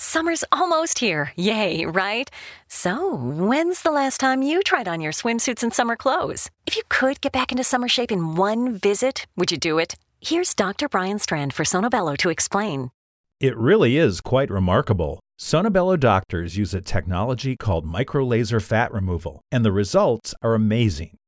Summer's almost here. Yay, right? So, when's the last time you tried on your swimsuits and summer clothes? If you could get back into summer shape in one visit, would you do it? Here's Dr. Brian Strand for Sono Bello to explain. It really is quite remarkable. Sono Bello doctors use a technology called microlaser fat removal, and the results are amazing.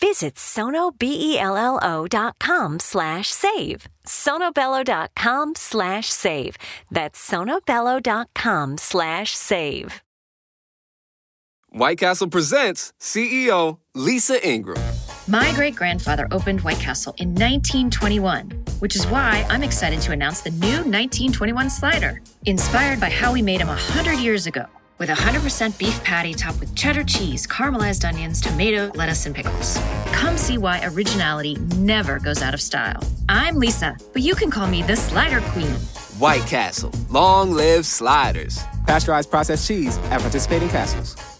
Visit sonobello.com slash save. sonobello.com slash save. That's sonobello.com slash save. White Castle presents CEO Lisa Ingram. My great grandfather opened White Castle in 1921, which is why I'm excited to announce the new 1921 slider, inspired by how we made them 100 years ago, with a 100% beef patty topped with cheddar cheese, caramelized onions, tomato, lettuce, and pickles. Come see why originality never goes out of style. I'm Lisa, but you can call me the Slider Queen. White Castle, long live sliders. Pasteurized processed cheese at participating castles.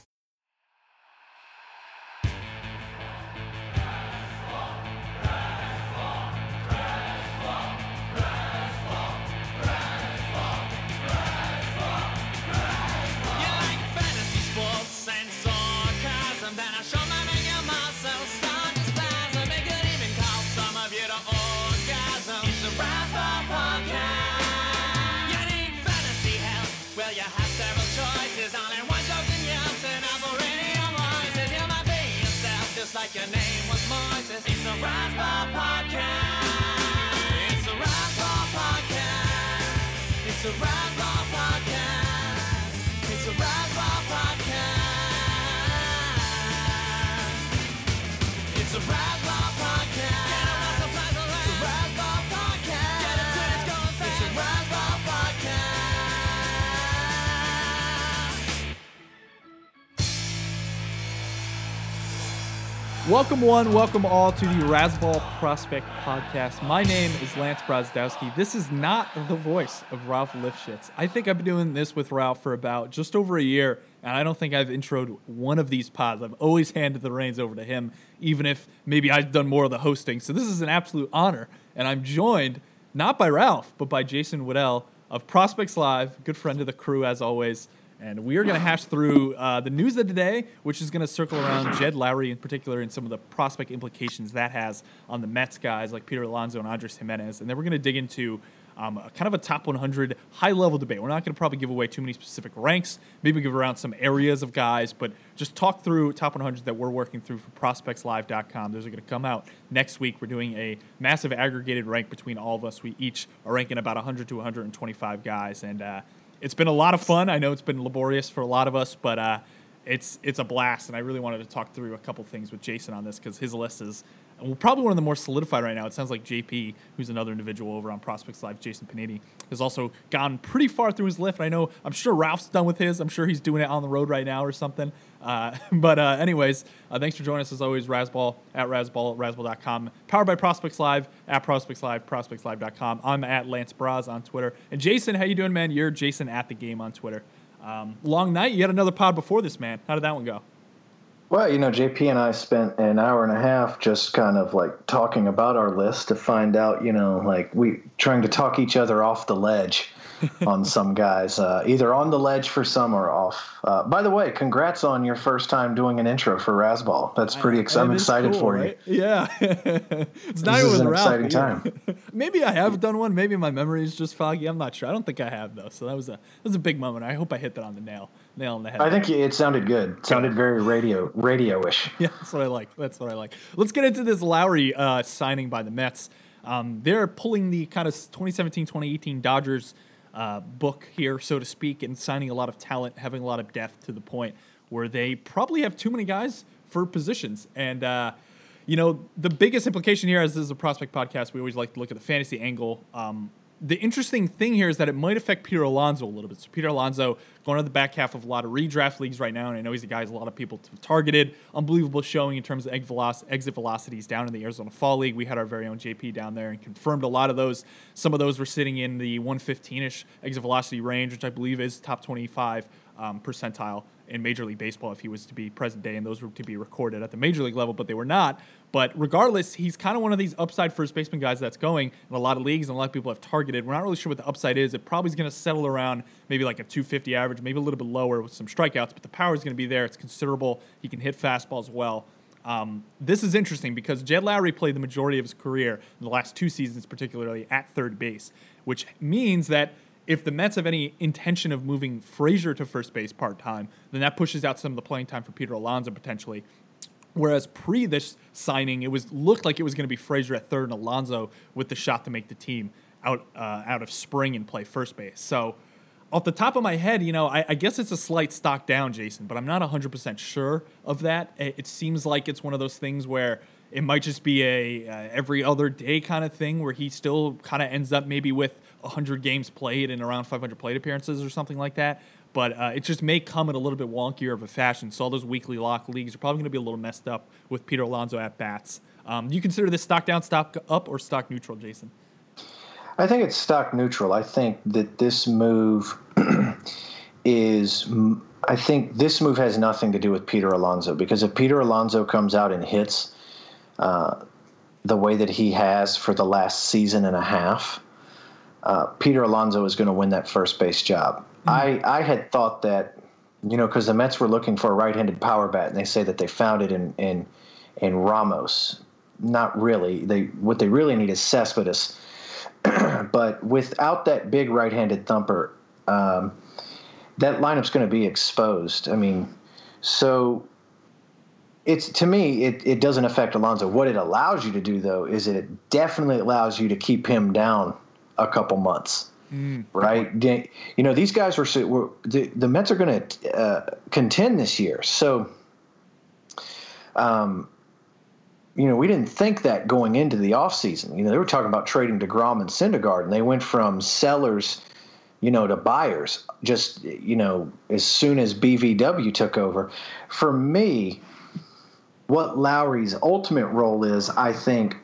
Welcome, one, welcome all to the Razzball Prospect Podcast. My name is Lance Brozdowski. This is not the voice of Ralph Lifshitz. I think I've been doing this with Ralph for about just over a year, and I don't think I've introed one of these pods. I've always handed the reins over to him, even if maybe I've done more of the hosting. So this is an absolute honor, and I'm joined not by Ralph, but by Jason Woodell of Prospects Live, good friend of the crew as always. And we are going to hash through uh, the news of the day, which is going to circle around Jed Lowrie in particular and some of the prospect implications that has on the Mets guys like Peter Alonso and Andres Gimenez. And then we're going to dig into um, kind of a top 100 high level debate. We're not going to probably give away too many specific ranks, maybe give around some areas of guys, but just talk through top 100 that we're working through for prospectslive.com. Those are going to come out next week. We're doing a massive aggregated rank between all of us. We each are ranking about 100 to 125 guys. And, uh, it's been a lot of fun. I know it's been laborious for a lot of us, but uh, it's it's a blast. And I really wanted to talk through a couple things with Jason on this because his list is probably one of the more solidified right now. It sounds like JP, who's another individual over on Prospects Live, Jason Panini, has also gone pretty far through his list. I know, I'm sure Ralph's done with his. I'm sure he's doing it on the road right now or something. Uh, but uh, anyways, uh, thanks for joining us as always. Razzball at Razzball at Razzball.com. Powered by Prospects Live at Prospects Live, ProspectsLive.com. I'm at Lance Broz on Twitter. And Jason, how you doing, man? You're Jason at the game on Twitter. Um, long night. You had another pod before this, man. How did that one go? Well, you know, JP and I spent an hour and a half just kind of like talking about our list to find out, you know, like we trying to talk each other off the ledge on some guys, uh, either on the ledge for some or off. Uh, by the way, congrats on your first time doing an intro for Razzball. That's pretty. Ex- I'm excited cool, for right? you. Yeah, it's not This even is an Ralph exciting time. maybe I have done one. Maybe my memory is just foggy. I'm not sure. I don't think I have though. So that was a that was a big moment. I hope I hit that on the nail, nail on the head. I think it sounded good. It sounded very radio radio-ish. Yeah, that's what I like. That's what I like. Let's get into this Lowrie uh, signing by the Mets. Um, they're pulling the kind of 2017 2018 Dodgers uh, book here, so to speak, and signing a lot of talent, having a lot of depth to the point where they probably have too many guys for positions. And, uh, you know, the biggest implication here, as this is a prospect podcast, we always like to look at the fantasy angle. Um, the interesting thing here is that it might affect Peter Alonso a little bit. So Peter Alonso going to the back half of a lot of redraft leagues right now, and I know he's a guy a lot of people targeted. Unbelievable showing in terms of exit velocities down in the Arizona Fall League. We had our very own JP down there and confirmed a lot of those. Some of those were sitting in the 115ish exit velocity range, which I believe is top 25 um, percentile in Major League Baseball if he was to be present day, and those were to be recorded at the Major League level, but they were not. But regardless, he's kind of one of these upside first baseman guys that's going in a lot of leagues, and a lot of people have targeted. We're not really sure what the upside is. It probably is going to settle around maybe like a 250 average, maybe a little bit lower with some strikeouts, but the power is going to be there. It's considerable. He can hit fastballs well. Um, this is interesting because Jed Lowrie played the majority of his career in the last two seasons, particularly at third base, which means that if the Mets have any intention of moving Frazier to first base part time, then that pushes out some of the playing time for Peter Alonso potentially. Whereas pre this signing, it was looked like it was going to be Frazier at third and Alonso with the shot to make the team out uh, out of spring and play first base. So, off the top of my head, you know, I, I guess it's a slight stock down, Jason, but I'm not 100% sure of that. It, it seems like it's one of those things where it might just be a uh, every other day kind of thing where he still kind of ends up maybe with 100 games played and around 500 plate appearances or something like that. But uh, it just may come in a little bit wonkier of a fashion. So all those weekly lock leagues are probably going to be a little messed up with Peter Alonso at bats. Um, do you consider this stock down, stock up, or stock neutral, Jason? I think it's stock neutral. I think that this move is. I think this move has nothing to do with Peter Alonso because if Peter Alonso comes out and hits uh, the way that he has for the last season and a half, uh, Peter Alonso is going to win that first base job. Mm-hmm. I, I had thought that, you know, because the Mets were looking for a right-handed power bat, and they say that they found it in in in Ramos. Not really. They what they really need is Cespedes. but without that big right-handed thumper, um, that lineup's going to be exposed. I mean, so it's to me it, it doesn't affect Alonso. What it allows you to do though is it definitely allows you to keep him down a couple months. Mm. Right, you know these guys were, were the, the Mets are going to uh, contend this year, so um, you know we didn't think that going into the offseason. You know they were talking about trading Degrom and Syndergaard, and they went from sellers, you know, to buyers just you know as soon as BVW took over. For me, what Lowrie's ultimate role is, I think,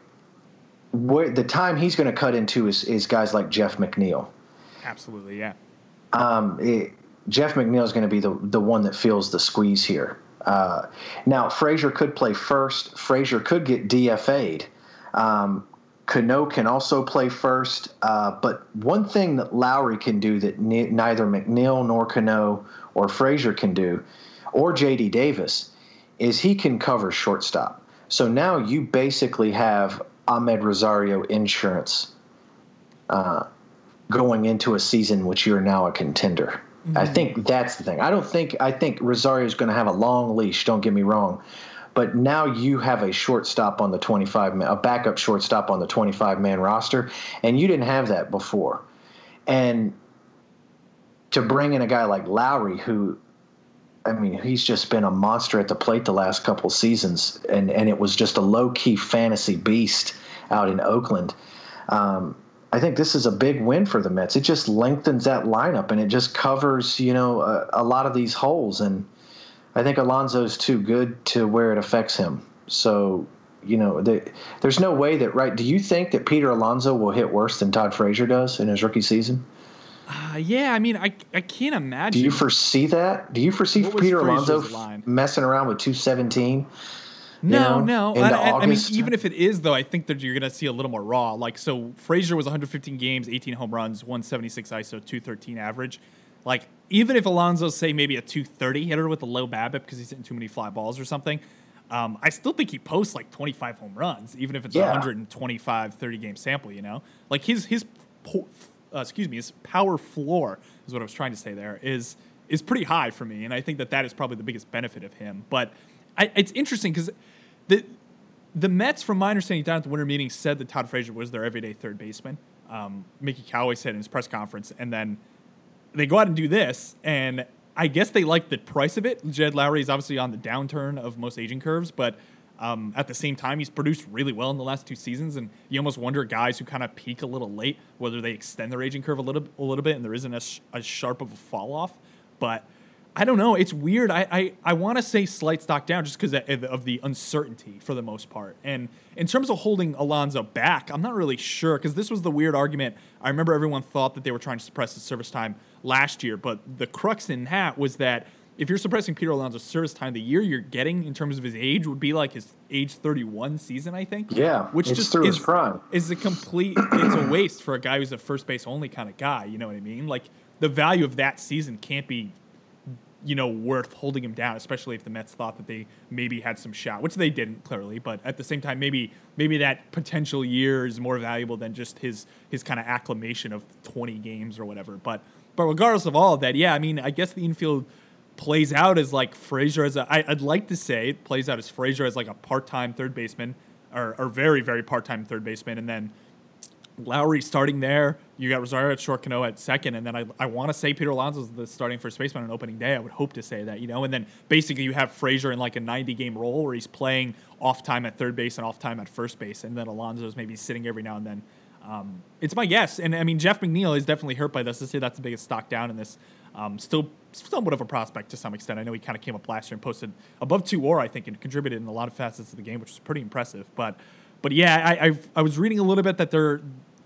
where the time he's going to cut into is, is guys like Jeff McNeil. Absolutely, yeah. Um, it, Jeff McNeil is going to be the the one that feels the squeeze here. Uh, now Frazier could play first. Frazier could get DFA'd. Um, Cano can also play first. Uh, but one thing that Lowrie can do that ne- neither McNeil nor Cano or Frazier can do, or JD Davis, is he can cover shortstop. So now you basically have Amed Rosario insurance uh, going into a season which you're now a contender. Mm-hmm. I think that's the thing. I don't think I think Rosario is going to have a long leash. Don't get me wrong, but now you have a shortstop on the 25 man, a backup shortstop on the 25 man roster, and you didn't have that before. And to bring in a guy like Lowrie, who I mean, he's just been a monster at the plate the last couple seasons, and and it was just a low key fantasy beast out in Oakland. Um, I think this is a big win for the Mets. It just lengthens that lineup and it just covers, you know, a, a lot of these holes. And I think Alonso's too good to where it affects him. So, you know, the, there's no way that right. Do you think that Peter Alonso will hit worse than Todd Frazier does in his rookie season? Uh, yeah, I mean, I, I can't imagine. Do you foresee that? Do you foresee Peter Alonso messing around with 217? No, you know, no. I, I, mean, even if it is, though, I think that you're going to see a little more raw. Like, so Frazier was 115 games, 18 home runs, 176 ISO, 213 average. Like, even if Alonso's, say, maybe a 230 hitter with a low BABIP because he's hitting too many fly balls or something, um, I still think he posts like 25 home runs, even if it's yeah. a 125, 30 game sample, you know? Like, his, his uh, excuse me, his power floor is what I was trying to say there is is pretty high for me, and I think that that is probably the biggest benefit of him. But I, it's interesting because the the Mets, from my understanding, down at the winter meeting, said that Todd Frazier was their everyday third baseman. Um, Mickey Callaway said in his press conference, and then they go out and do this, and I guess they like the price of it. Jed Lowrie is obviously on the downturn of most aging curves, but Um, at the same time, he's produced really well in the last two seasons, and you almost wonder guys who kind of peak a little late whether they extend their aging curve a little a little bit, and there isn't as, as sharp of a fall off. But I don't know. It's weird. I I, I want to say slight stock down just because of, of the uncertainty for the most part. And in terms of holding Alonso back, I'm not really sure because this was the weird argument. I remember everyone thought that they were trying to suppress his service time last year, but the crux in that was that if you're suppressing Peter Alonso's service time, the year you're getting in terms of his age would be like his age 31 season, I think. Yeah, which just through is, his prime. is a complete. it's a waste for a guy who's a first base only kind of guy. You know what I mean? Like the value of that season can't be you know, worth holding him down, especially if the Mets thought that they maybe had some shot, which they didn't clearly. But at the same time, maybe maybe that potential year is more valuable than just his his kind of acclamation of 20 games or whatever. But but regardless of all of that, yeah, I mean, I guess the infield plays out as like Frazier as a, I, I'd like to say it plays out as Frazier as like a part time third baseman or, or very very part time third baseman, and then Lowrie starting there. You got Rosario at short, Cano at second, and then I, I want to say Peter Alonso's the starting first baseman on opening day. I would hope to say that, you know. And then basically you have Frazier in like a 90 game role where he's playing off time at third base and off time at first base, and then Alonso's maybe sitting every now and then. Um, it's my guess, and I mean Jeff McNeil is definitely hurt by this. To say that's the biggest stock down in this. Um, still somewhat of a prospect to some extent. I know he kind of came up last year and posted above two WAR, I think, and contributed in a lot of facets of the game, which was pretty impressive. But but yeah, I I've, I was reading a little bit that they're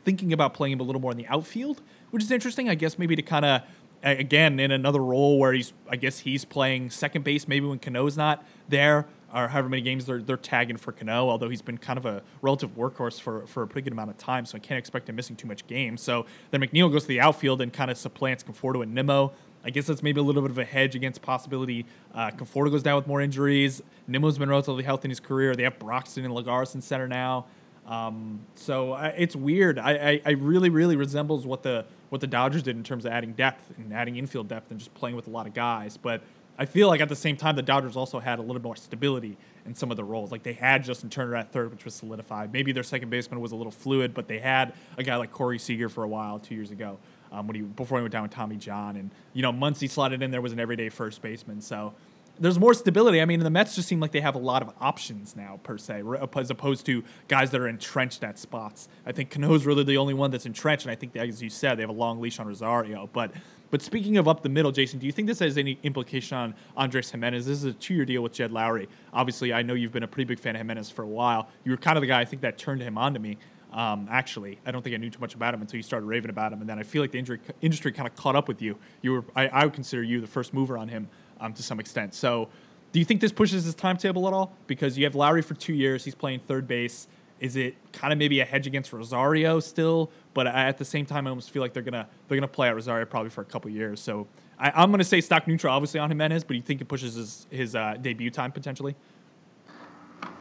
thinking about playing him a little more in the outfield, which is interesting. I guess maybe to kind of again in another role where he's I guess he's playing second base maybe when Cano's not there or however many games they're they're tagging for Cano, although he's been kind of a relative workhorse for, for a pretty good amount of time, so I can't expect him missing too much games. So then McNeil goes to the outfield and kind of supplants Conforto and Nimmo. I guess that's maybe a little bit of a hedge against possibility. Uh, Conforto goes down with more injuries. Nimmo's been relatively healthy in his career. They have Broxton and Lagares in center now. Um, so I, it's weird. I, I, I, really, really resembles what the what the Dodgers did in terms of adding depth and adding infield depth and just playing with a lot of guys. But I feel like at the same time, the Dodgers also had a little more stability in some of the roles. Like they had Justin Turner at third, which was solidified. Maybe their second baseman was a little fluid, but they had a guy like Corey Seager for a while two years ago um, when he before he went down with Tommy John, and you know Muncy slotted in there was an everyday first baseman. So there's more stability. I mean, the Mets just seem like they have a lot of options now, per se, as opposed to guys that are entrenched at spots. I think Cano's really the only one that's entrenched, and I think, as you said, they have a long leash on Rosario. But but speaking of up the middle, Jason, do you think this has any implication on Andres Gimenez? This is a two-year deal with Jed Lowrie. Obviously, I know you've been a pretty big fan of Gimenez for a while. You were kind of the guy I think that turned him on to me. Um, actually, I don't think I knew too much about him until you started raving about him, and then I feel like the injury, industry kind of caught up with you. You were, I, I would consider you the first mover on him um, to some extent. So, do you think this pushes his timetable at all? Because you have Lowrie for two years, he's playing third base. Is it kind of maybe a hedge against Rosario still? But at the same time, I almost feel like they're gonna they're gonna play at Rosario probably for a couple years. So I, am gonna say stock neutral, obviously on Gimenez, but you think it pushes his his uh, debut time potentially?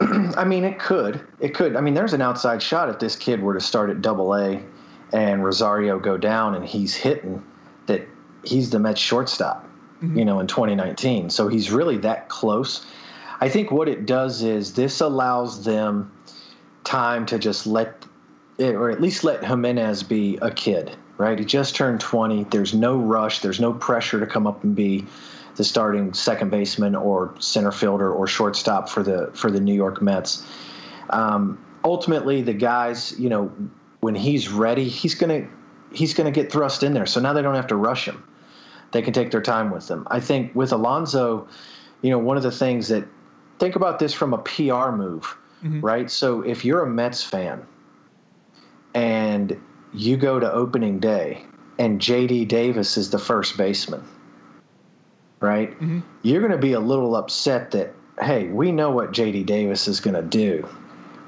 I mean, it could. It could. I mean, there's an outside shot if this kid were to start at Double A, and Rosario go down and he's hitting that he's the Mets shortstop mm-hmm. you know, in 2019. So he's really that close. I think what it does is this allows them time to just let, or at least let Gimenez be a kid, right? He just turned 20. There's no rush. There's no pressure to come up and be the starting second baseman or center fielder or shortstop for the for the New York Mets. Um, ultimately, the guys, you know, when he's ready, he's gonna he's gonna get thrust in there. So now they don't have to rush him they can take their time with them. I think with Alonso, you know, one of the things that think about this from a PR move, mm-hmm. right? So if you're a Mets fan and you go to opening day and JD Davis is the first baseman, right? Mm-hmm. You're going to be a little upset that, hey, we know what JD Davis is going to do.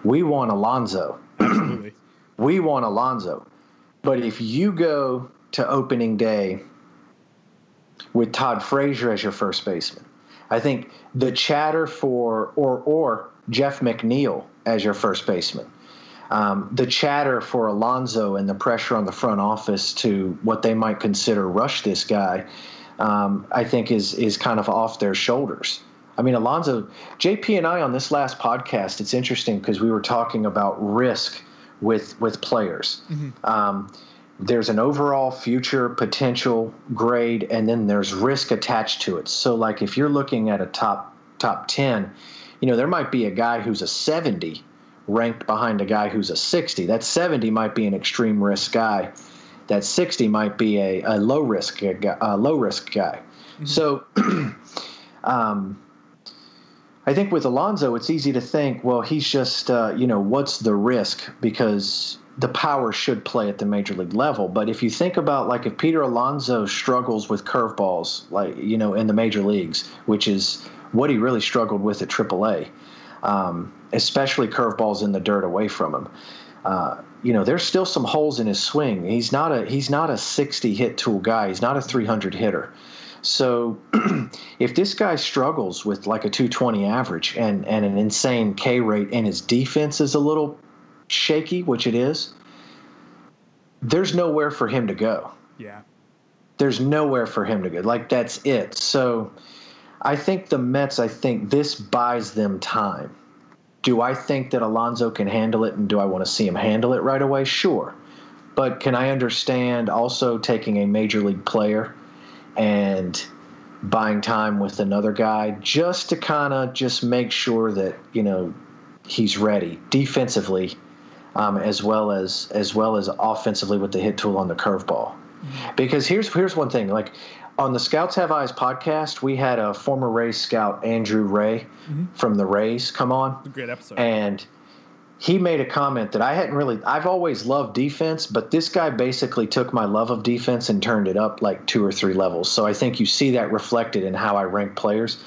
We want Alonso. Absolutely. we want Alonso. But if you go to opening day with Todd Frazier as your first baseman. I think the chatter for or or Jeff McNeil as your first baseman. Um, the chatter for Alonso and the pressure on the front office to what they might consider rush this guy, um, I think is is kind of off their shoulders. I mean, Alonso, JP and I on this last podcast, it's interesting because we were talking about risk with with players. Mm-hmm. Um, there's an overall future potential grade and then there's risk attached to it so like if you're looking at a top top 10, you know, there might be a guy who's a 70 ranked behind a guy who's a 60. That 70 might be an extreme risk guy. That 60 might be a, a low risk guy, a low risk guy. So, um, I think with Alonso, it's easy to think, well, he's just, uh, you know, what's the risk? Because the power should play at the major league level. But if you think about, like, if Peter Alonso struggles with curveballs, like, you know, in the major leagues, which is what he really struggled with at AAA, um, especially curveballs in the dirt away from him. Uh, you know, there's still some holes in his swing. He's not a he's not a 60 hit tool guy. He's not a 300 hitter. So if this guy struggles with like a 220 average and, and an insane K rate and his defense is a little shaky, which it is, there's nowhere for him to go. Yeah. There's nowhere for him to go. Like that's it. So I think the Mets, I think this buys them time. Do I think that Alonso can handle it and do I want to see him handle it right away? Sure. But can I understand also taking a major league player and buying time with another guy just to kind of just make sure that you know he's ready defensively um, as well as as well as offensively with the hit tool on the curveball. Because here's here's one thing like on the Scouts Have Eyes podcast, we had a former Rays scout Andrew Ray mm-hmm. from the Rays come on, Great episode. and he made a comment that I hadn't really. I've always loved defense, but this guy basically took my love of defense and turned it up like two or three levels. So I think you see that reflected in how I rank players.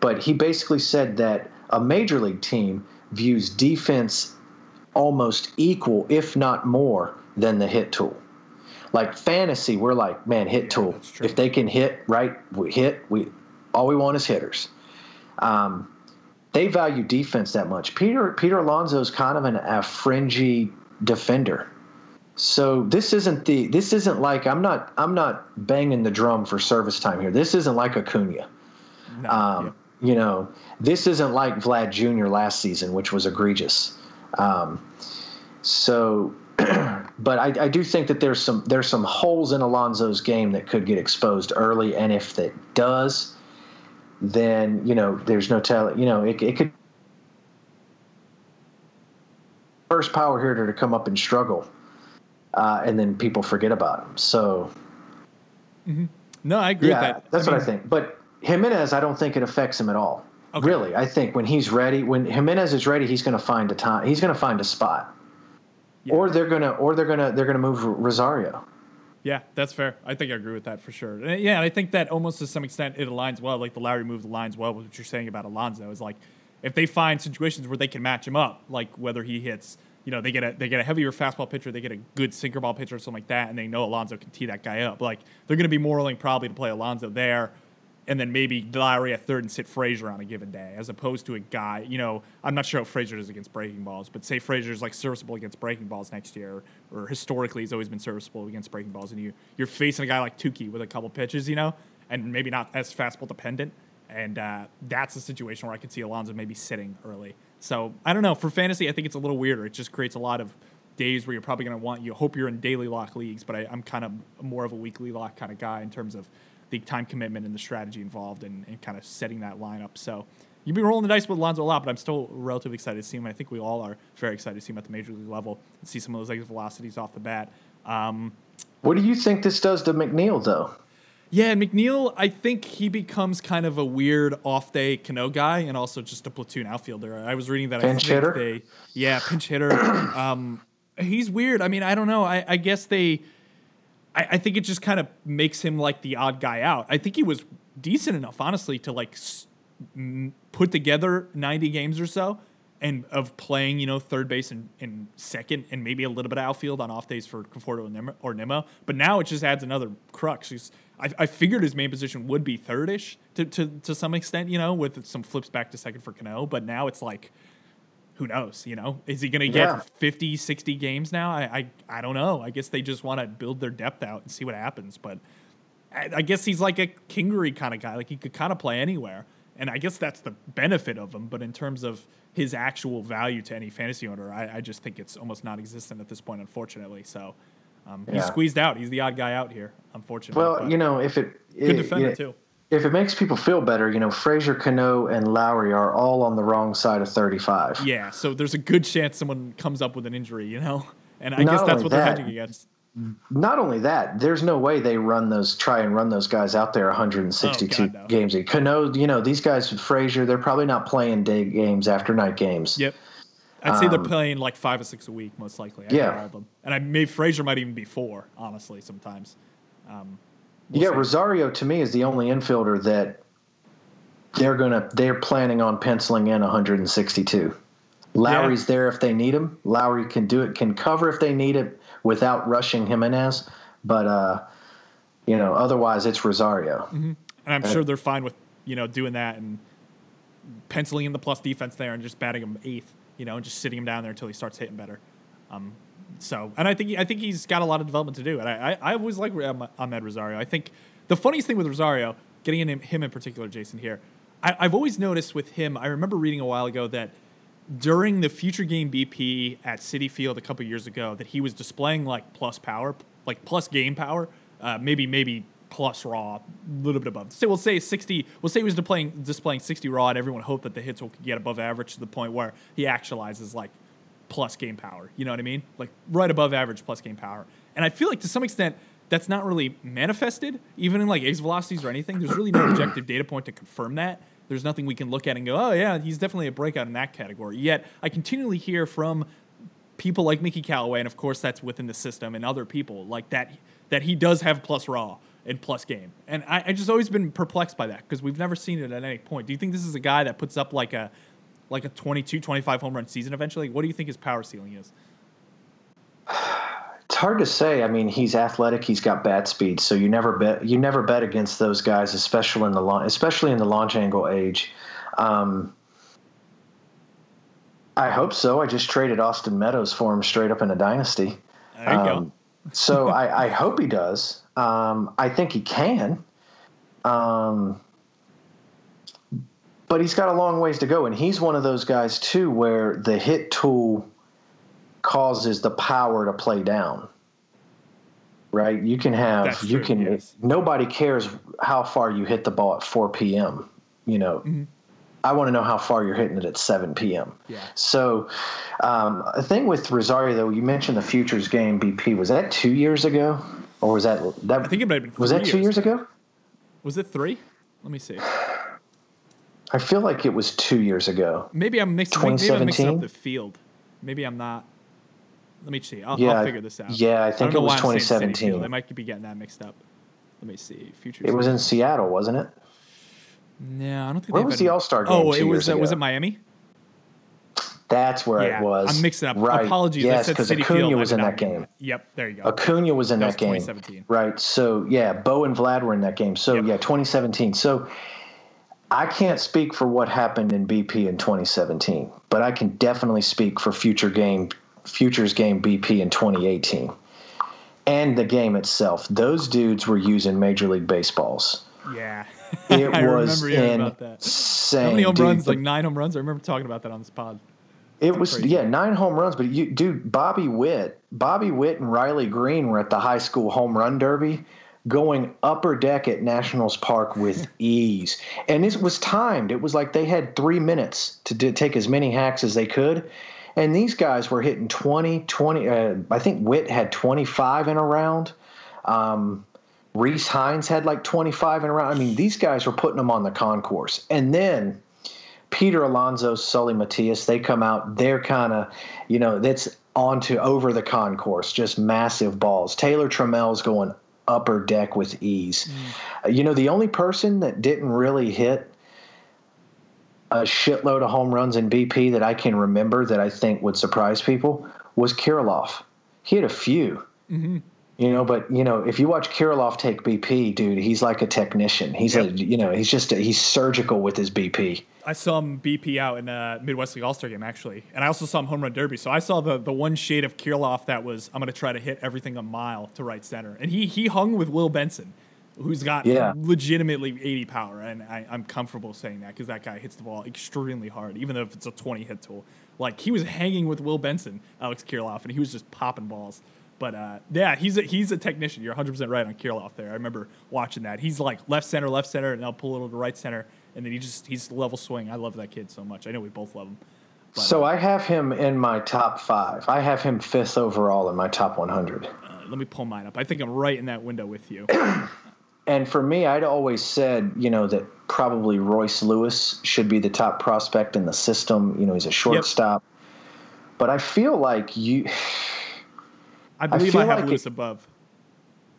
But he basically said that a major league team views defense almost equal, if not more, than the hit tool. Like fantasy, we're like, man, hit tool. If they can hit, right, we hit. We all we want is hitters. Um, they value defense that much. Peter Peter Alonso is kind of an, a fringy defender. So this isn't the this isn't like I'm not I'm not banging the drum for service time here. This isn't like Acuna. No, Um, You know, this isn't like Vlad Jr. last season, which was egregious. Um, so, but I, I do think that there's some there's some holes in Alonso's game that could get exposed early, and if that does, then you know there's no telling. You know, it, it could first power hitter to come up and struggle, uh, and then people forget about him. So no, I agree yeah, with that. that's I what mean, I think. But Gimenez, I don't think it affects him at all. Okay. Really, I think when he's ready, when Gimenez is ready, he's going to find a time. He's going to find a spot, Yeah. or they're gonna, or they're gonna, they're gonna move Rosario. Yeah, that's fair. I think I agree with that for sure. And, yeah, and I think that almost to some extent it aligns well. Like the Lowrie move aligns well with what you're saying about Alonso. Is like if they find situations where they can match him up, like whether he hits, you know, they get a they get a heavier fastball pitcher, they get a good sinker ball pitcher or something like that, and they know Alonso can tee that guy up. Like they're going to be more willing probably to play Alonso there. And then maybe Lowrie at third and sit Frazier on a given day, as opposed to a guy. You know, I'm not sure how Frazier is against breaking balls, but say Frazier's like serviceable against breaking balls next year, or historically he's always been serviceable against breaking balls, and you you're facing a guy like Tukey with a couple pitches, you know, and maybe not as fastball dependent, and uh, that's a situation where I could see Alonso maybe sitting early. So I don't know. For fantasy, I think it's a little weirder. It just creates a lot of days where you're probably going to want you hope you're in daily lock leagues, but I, I'm kind of more of a weekly lock kind of guy in terms of the time commitment and the strategy involved and, and kind of setting that lineup. So you've been rolling the dice with Alonso a lot, but I'm still relatively excited to see him. I think we all are very excited to see him at the major league level and see some of those exit velocities off the bat. Um, What do you think this does to McNeil, though? yeah, and McNeil, I think he becomes kind of a weird off day Cano guy and also just a platoon outfielder. I was reading that Pinch I think hitter? they yeah, pinch hitter. um, he's weird. I mean, I don't know. I, I guess they I, I think it just kind of makes him like the odd guy out. I think he was decent enough, honestly, to like put together 90 games or so and of playing, you know, third base and, and second and maybe a little bit of outfield on off days for Conforto or Nimmo. But now it just adds another crux. He's, I, I figured his main position would be thirdish to, to, to some extent, you know, with some flips back to second for Cano. But now it's like, who knows, you know? Is he going to get Yeah. 50, 60 games now? I, I, I don't know. I guess they just want to build their depth out and see what happens. But I, I guess he's like a Kingery kind of guy. Like he could kind of play anywhere. And I guess that's the benefit of him. But in terms of his actual value to any fantasy owner, I, I just think it's almost non existent at this point, unfortunately. So um, he's squeezed out. He's the odd guy out here, unfortunately. Well, you know, if it, good it- defender, it- too. If it makes people feel better, you know, Frazier Cano, and Lowrie are all on the wrong side of 35. Yeah, so there's a good chance someone comes up with an injury, you know? And I Not guess that's what they're that, hedging against. Not only that, there's no way they run those, try and run those guys out there 162 Oh, God, no. games. Cano, you know, these guys, Frazier, they're probably not playing day games after night games. Yep. I'd say they're playing like five or six a week, most likely. I Um, Yeah. know all of them. And I maybe Frazier might even be four, honestly, sometimes. Um, we'll yeah, see. Rosario to me is the only infielder that they're gonna they're planning on penciling in 162. Lowrie's there if they need him. Lowrie can do it, can cover if they need it without rushing Gimenez. But uh, you know, otherwise it's Rosario. And I'm sure they're fine with, you know, doing that and penciling in the plus defense there and just batting him eighth, you know, and just sitting him down there until he starts hitting better. Um, so, and I think I think he's got a lot of development to do. And I, I, I always like Amed Amed Rosario. I think the funniest thing with Rosario, getting in him in particular, Jason here, I, I've always noticed with him. I remember reading a while ago that during the future game BP at Citi Field a couple years ago, that he was displaying like plus power, like plus game power, uh, maybe maybe plus raw, a little bit above. So we'll say 60. We'll say he was displaying displaying 60 raw, and everyone hoped that the hits will get above average to the point where he actualizes like plus game power. You know what I mean? Like right above average plus game power. And I feel like to some extent that's not really manifested, even in like ace velocities or anything. There's really no objective data point to confirm that. There's nothing we can look at and go, oh yeah, he's definitely a breakout in that category. Yet I continually hear from people like Mickey Callaway, and of course that's within the system, and other people like that that he does have plus raw and plus game. And I, I just always been perplexed by that because we've never seen it at any point. Do you think this is a guy that puts up like a like a 22, 25 home run season eventually? What do you think his power ceiling is? It's hard to say. I mean, he's athletic. He's got bat speed, so you never bet you never bet against those guys, especially in the launch, especially in the launch angle age. Um, I hope so. I just traded Austin Meadows for him straight up in a dynasty. There you Um, so I, I hope he does. Um, I think he can. Um, but he's got a long ways to go, and he's one of those guys too, where the hit tool causes the power to play down. Right? You can have That's you true, can. yes. Nobody cares how far you hit the ball at 4 p.m. You know, Mm-hmm. I want to know how far you're hitting it at 7 p.m. Yeah. So, um, a thing with Rosario though, you mentioned the futures game BP. Was that two years ago, or was that that? I think it might have been was that two years ago. Was it three? Let me see. I feel like it was two years ago. Maybe I'm mixing. Maybe I'm mixing up 2017? the field. Maybe I'm not. Let me see. I'll, Yeah, I'll figure this out. yeah, I think don't it was why I'm saying City 2017. Field. I might be getting that mixed up. Let me see. Future. It was in Seattle, wasn't it? No, I don't think. Where was the All-Star game Oh, two it was. years Uh, was it Miami? That's where yeah, it was. I'm mixing up. Right. Apologies. I Yes, because Acuna Field. Was in that game. Yep. There you go. Acuna was in That that, was game. 2017. Right. So yeah, Bo and Vlad were in that game. So Yep. yeah, 2017. So I can't speak for what happened in BP in 2017, but I can definitely speak for future game futures game BP in 2018 and the game itself. Those dudes were using Major League Baseballs. Yeah. It I was remember hearing about that. insane. How many home dude. runs? Like nine home runs. I remember talking about that on this pod. It was crazy. yeah, nine home runs. But you, dude, Bobby Witt, Bobby Witt and Riley Greene were at the high school home run derby, going upper deck at Nationals Park with ease, and it was timed. It was like they had three minutes to do, take as many hacks as they could, and these guys were hitting 20, 20 uh, I think Witt had twenty five in a round. Um, Reece Hinds had like 25 in a round. I mean, these guys were putting them on the concourse. And then Peter Alonso, Seuly Matias, they come out. They're kind of, you know, that's onto over the concourse, just massive balls. Taylor Trammell's going upper deck with ease. Uh, You know, the only person that didn't really hit a shitload of home runs in BP that I can remember that I think would surprise people was Kirilloff. He had a few. You know, but you know, if you watch Kirilloff take BP, dude, he's like a technician. He's a, you know, he's just a, he's surgical with his BP. I saw him BP out in a Midwest League All Star game actually, and I also saw him home run derby. So I saw the the one shade of Kirilloff that was I'm going to try to hit everything a mile to right center, and he he hung with Will Benson, who's got Yeah. legitimately 80 power, and I, I'm comfortable saying that because that guy hits the ball extremely hard, even if it's a 20 hit tool. Like he was hanging with Will Benson, Alex Kirilloff, and he was just popping balls. But uh, yeah, he's a, he's a technician. You're 100 percent right on Kirilloff there. I remember watching that. He's like left center, left center, and I'll pull a little to right center, and then he just he's level swing. I love that kid so much. I know we both love him. But, So uh, I have him in my top five. I have him fifth overall in my top 100. uh, let me pull mine up. I think I'm right in that window with you. And for me, I'd always said, you know, that probably Royce Lewis should be the top prospect in the system. You know, he's a shortstop. But I feel like you, I believe I, feel have like Lewis it- above.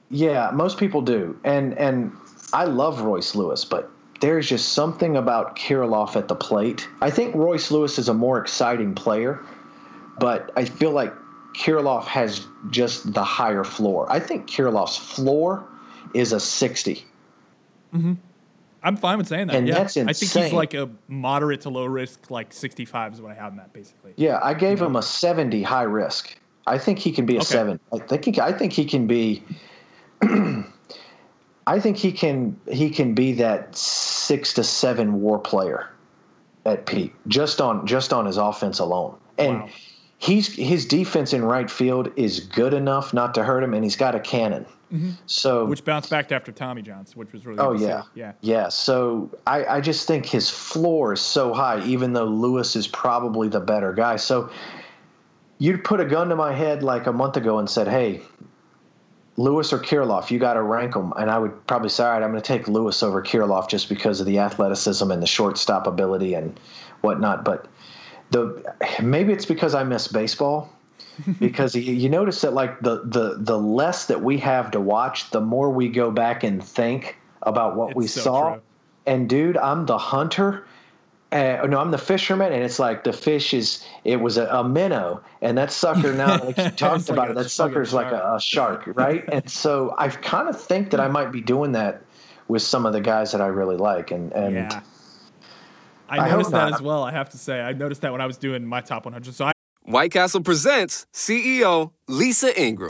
yeah, most people do. And and I love Royce Lewis, but there's just something about Kirilloff at the plate. I think Royce Lewis is a more exciting player, but I feel like Kirilloff has just the higher floor. I think Kirilloff's floor is a 60. Mm-hmm. I'm fine with saying that. And yeah. that's I think he's like a moderate to low risk, like 65 is what I have him at basically. Yeah, I gave him a 70 high risk. I think he can be a Okay. seven. I think he, I think he can be. I think he can he can be that six to seven WAR player at peak just on just on his offense alone. And Wow. he's his defense in right field is good enough not to hurt him, and he's got a cannon. Mm-hmm. So Which bounced back after Tommy John's, which was really Oh to see. yeah, yeah. yeah. So I, I just think his floor is so high, even though Lewis is probably the better guy. So you'd put a gun to my head like a month ago and said, "Hey, Lewis or Kirilloff, you got to rank them," and I would probably say, "All right, I'm going to take Lewis over Kirilloff just because of the athleticism and the shortstop ability and whatnot." But the maybe it's because I miss baseball. because you, notice that like the, the the less that we have to watch, the more we go back and think about what we so saw. true. And dude, I'm the hunter. Uh, no, I'm the fisherman, and it's like the fish is. It was a, a minnow, and that sucker now, like you talked It's like about it, that fucking sucker's like a, a shark, right? and so I kind of think that I might be doing that with some of the guys that I really like, and and Yeah. I, I noticed that not. as well, I have to say. I noticed that when I was doing my top 100. So I White Castle presents CEO Lisa Ingram.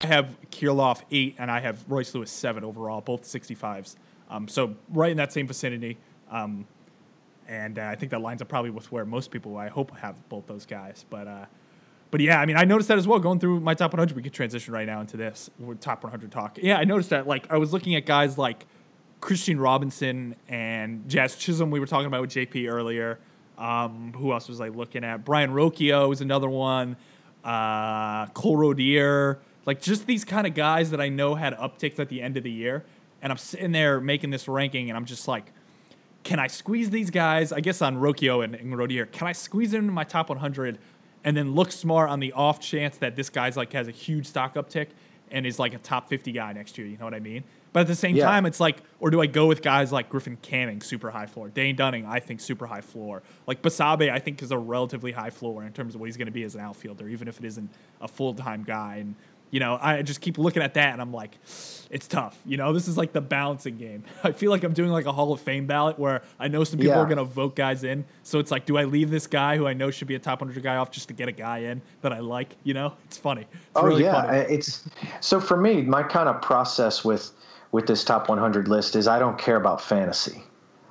I have Kirilloff 8 and I have Royce Lewis 7 overall, both 65s. Um, so right in that same vicinity. Um, and uh, I think that lines up probably with where most people, I hope, have both those guys. But uh, but yeah, I mean, I noticed that as well. Going through my top 100, we could transition right now into this top 100 talk. Yeah, I noticed that. Like, I was looking at guys like Kristian Robinson and Jazz Chisholm. We were talking about with JP earlier. Um, who else was I looking at? Brayan Rocchio is another one. Uh, Cole Roederer. Like, just these kind of guys that I know had upticks at the end of the year. And I'm sitting there making this ranking, and I'm just like, can I squeeze these guys? I guess on Rocchio and, and Roederer, can I squeeze them into my top 100 and then look smart on the off chance that this guy's like has a huge stock uptick and is like a top 50 guy next year? You know what I mean? But at the same Yeah. time, it's like, or do I go with guys like Griffin Canning, super high floor? Dane Dunning, I think super high floor. Like Basabe, I think is a relatively high floor in terms of what he's going to be as an outfielder, even if it isn't a full time guy. And you know, I just keep looking at that and I'm like, it's tough. You know, this is like the balancing game. I feel like I'm doing like a Hall of Fame ballot where I know some people Yeah. are going to vote guys in. So it's like, do I leave this guy who I know should be a top 100 guy off just to get a guy in that I like? You know, it's funny. It's oh really yeah, funny. It's so for me. My kind of process with with this top 100 list is I don't care about fantasy.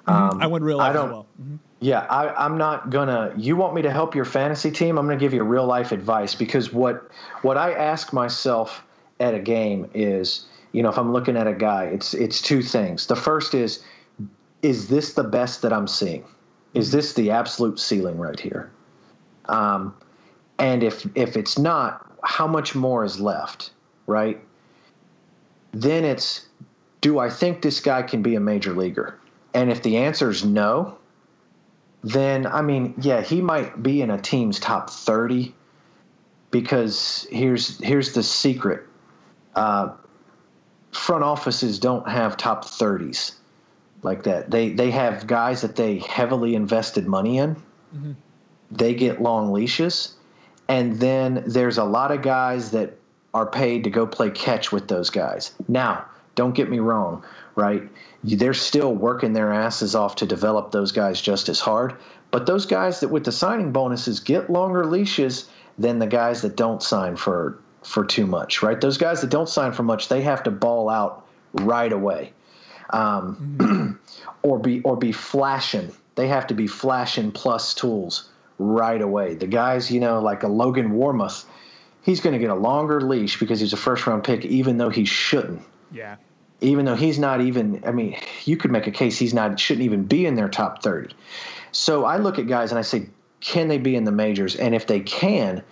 I went real I don't- well. Mhm. Yeah, I, I'm not gonna. You want me to help your fantasy team? I'm gonna give you real life advice because what what I ask myself at a game is, you know, if I'm looking at a guy, it's it's two things. The first is, is this the best that I'm seeing? Is this the absolute ceiling right here? Um, and if if it's not, how much more is left? Right. Then it's, do I think this guy can be a major leaguer? And if the answer is no, then I mean, yeah, he might be in a team's top 30 because here's here's the secret. Uh, front offices don't have top 30s like that. They they have guys that they heavily invested money in. They get long leashes, and then there's a lot of guys that are paid to go play catch with those guys. Now, don't get me wrong, right? They're still working their asses off to develop those guys just as hard. But those guys that with the signing bonuses get longer leashes than the guys that don't sign for for too much, right? Those guys that don't sign for much, they have to ball out right away, um, or be or be flashing. They have to be flashing plus tools right away. The guys, you know, like a Logan Warmoth, he's going to get a longer leash because he's a first round pick, even though he shouldn't Yeah. Even though he's not even I mean, you could make a case he's not shouldn't even be in their top 30. So I look at guys and I say, can they be in the majors? And if they can,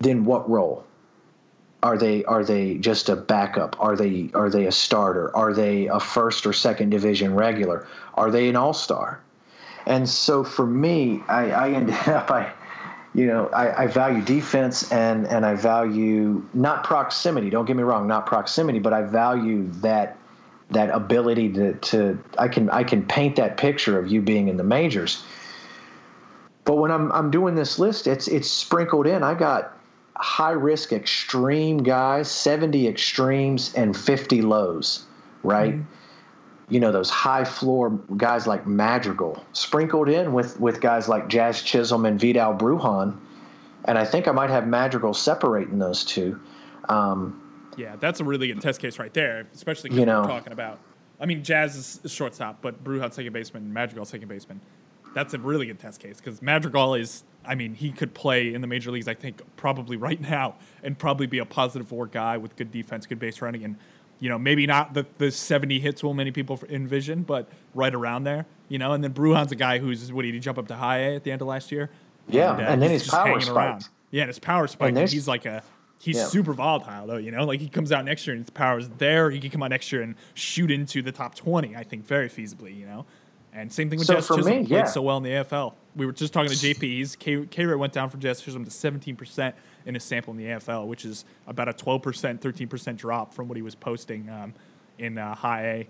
then what role? Are they are they just a backup? Are they are they a starter? Are they a first or second division regular? Are they an all-star? And so for me, I, I ended up I you know, I, I value defense and and I value not proximity. Don't get me wrong, not proximity, but I value that that ability to, to I can I can paint that picture of you being in the majors. But when I'm I'm doing this list, it's it's sprinkled in. I got high risk extreme guys, 70 extremes and 50 lows, right? Mm-hmm. You know, those high floor guys like Madrigal, sprinkled in with with guys like Jazz Chisholm and Vidal Brujan. And I think I might have Madrigal separating those two. Um, Yeah, that's a really good test case right there, especially You know. we're talking about. I mean, Jazz is, is shortstop, but Brujan's second baseman, and Madrigal's second baseman. That's a really good test case because Madrigal is. I mean, he could play in the major leagues. I think probably right now, and probably be a positive four guy with good defense, good base running, and you know maybe not the the seventy hits will many people envision, but right around there. You know, and then Brujan's a guy who's what did he jump up to high A at the end of last year? Yeah, uh, and then his power hanging around. Yeah, and his power spike. And he's like a he's Yeah. super volatile though. You know, like he comes out next year and his power's there. He can come out next year and shoot into the top twenty. I think very feasibly. You know, and same thing with So for Chisholm. me, played so well in the AFL. We were just talking to JP. He's K, K rate went down for Jazz Chisholm to seventeen percent in his sample in the AFL, which is about a twelve percent, thirteen percent drop from what he was posting um, in uh, High A,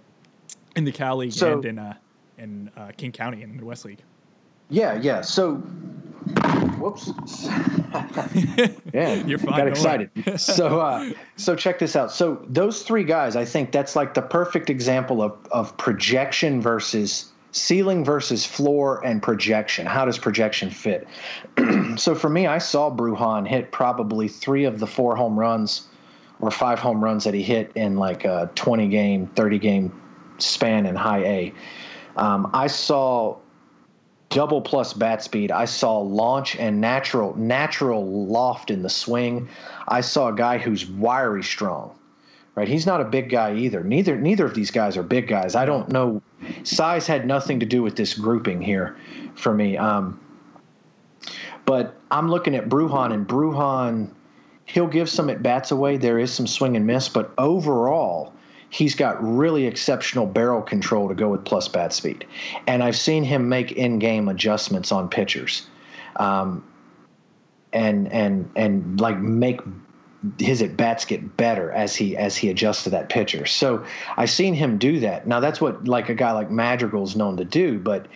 in the Cal League So- and in uh, in uh, Kane County in the Midwest League. Yeah, yeah. So, whoops. yeah, You're fine, Got excited. so, uh, so check this out. So those three guys, I think that's like the perfect example of of projection versus ceiling versus floor and projection. How does projection fit? so for me, I saw Brujan hit probably three of the four home runs or five home runs that he hit in like a 20 game, 30 game span in high A. Um, I saw double plus bat speed. I saw launch and natural natural loft in the swing. I saw a guy who's wiry strong. Right, he's not a big guy either. Neither neither of these guys are big guys. I don't know. Size had nothing to do with this grouping here for me. Um, but I'm looking at Brujan, and Brujan, he'll give some at bats away. There is some swing and miss, but overall, he's got really exceptional barrel control to go with plus bat speed. And I've seen him make in game adjustments on pitchers. Um, and and and like make his at bats get better as he as he adjusts to that pitcher. So I've seen him do that. Now that's what like a guy like Madrigal's known to do, but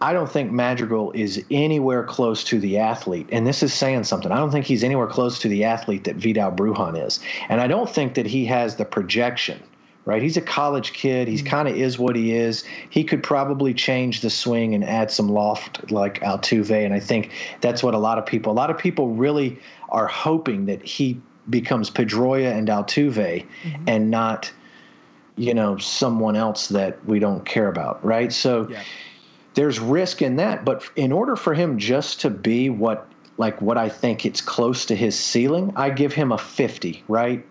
I don't think Madrigal is anywhere close to the athlete, and this is saying something. I don't think he's anywhere close to the athlete that Vidal Brujan is, and I don't think that he has the projection. Right, he's a college kid. He's mm-hmm. kind of is what he is. He could probably change the swing and add some loft like Altuve, and I think that's what a lot of people. A lot of people really are hoping that he becomes Pedroia and Altuve, mm-hmm. and not you know, someone else that we don't care about, right? So Yeah. there's risk in that, but in order for him just to be what like what I think it's close to his ceiling, I give him a 50, right?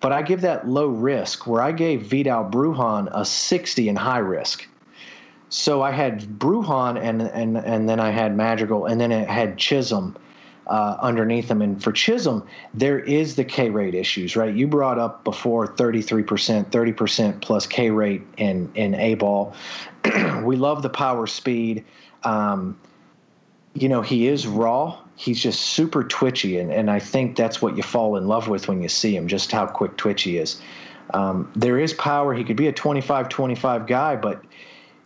But I give that low risk where I gave Vidal Brujan a 60 in high risk. So I had Brujan and and and then I had Madrigal and then it had Chisholm uh, underneath him. And for Chisholm, there is the K rate issues, right? You brought up before 33%, 30% plus K rate in in A ball. we love the power speed. Um, you know, he is raw. He's just super twitchy, and, and I think that's what you fall in love with when you see him, just how quick twitch he is. Um, there is power. He could be a 25 25 guy, but,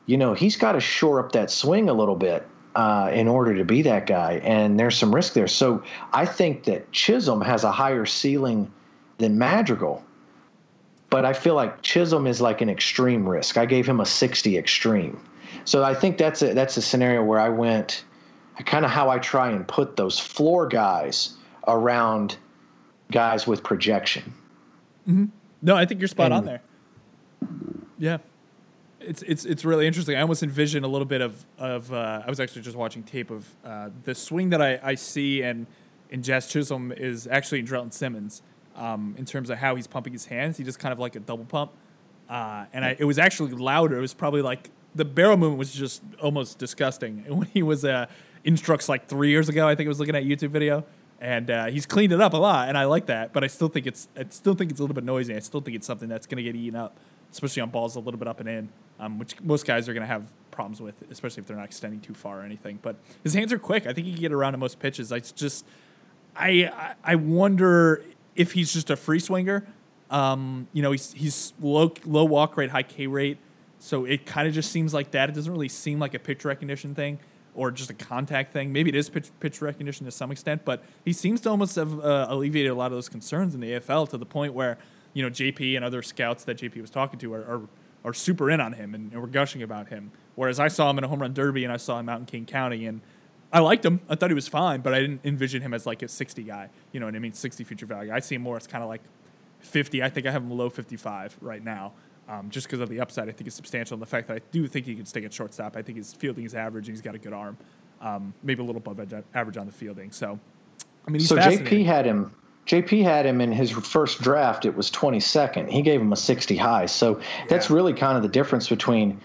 you know, he's got to shore up that swing a little bit uh, in order to be that guy, and there's some risk there. So I think that Chisholm has a higher ceiling than Madrigal, but I feel like Chisholm is like an extreme risk. I gave him a 60 extreme. So I think that's a, that's a scenario where I went kind of how I try and put those floor guys around guys with projection. No, I think you're spot on there. Yeah, it's it's it's really interesting. I almost envision a little bit of of. Uh, I was actually just watching tape of uh, the swing that I, I see and in Jazz Chisholm is actually Andrelton Simmons. Um, in terms of how he's pumping his hands, he just kind of like a double pump, uh, and I, it was actually louder. It was probably like the barrel movement was just almost disgusting. And when he was uh, instructs like three years ago, I think I was looking at a YouTube video, and uh, he's cleaned it up a lot, and I like that. But I still think it's I still think it's a little bit noisy. I still think it's something that's going to get eaten up, especially on balls a little bit up and in, um, which most guys are going to have problems with, especially if they're not extending too far or anything. But his hands are quick. I think he can get around to most pitches. I just I I- wonder if he's just a free swinger. Um, you know, he's he's low low walk rate, high K rate, so it kind of just seems like that. It doesn't really seem like a pitch recognition thing or just a contact thing. Maybe it is pitch pitch recognition to some extent, but he seems to almost have uh, alleviated a lot of those concerns in the AFL to the point where you know JP and other scouts that JP was talking to are. are are super in on him and, and we're gushing about him. Whereas I saw him in a home run derby and I saw him out in Kane County and I liked him. I thought he was fine, but I didn't envision him as like a 60 guy. You know what I mean? 60 future value. I see him more as kind of like 50. I think I have him low 55 right now, um, just because of the upside. I think is substantial, and the fact that I do think he can stick at shortstop. I think his fielding is average, and he's got a good arm, um, maybe a little above average on the fielding. So, I mean, he's so. JP had him. JP had him in his first draft. It was 22nd. He gave him a 60 high. So that's really kind of the difference between,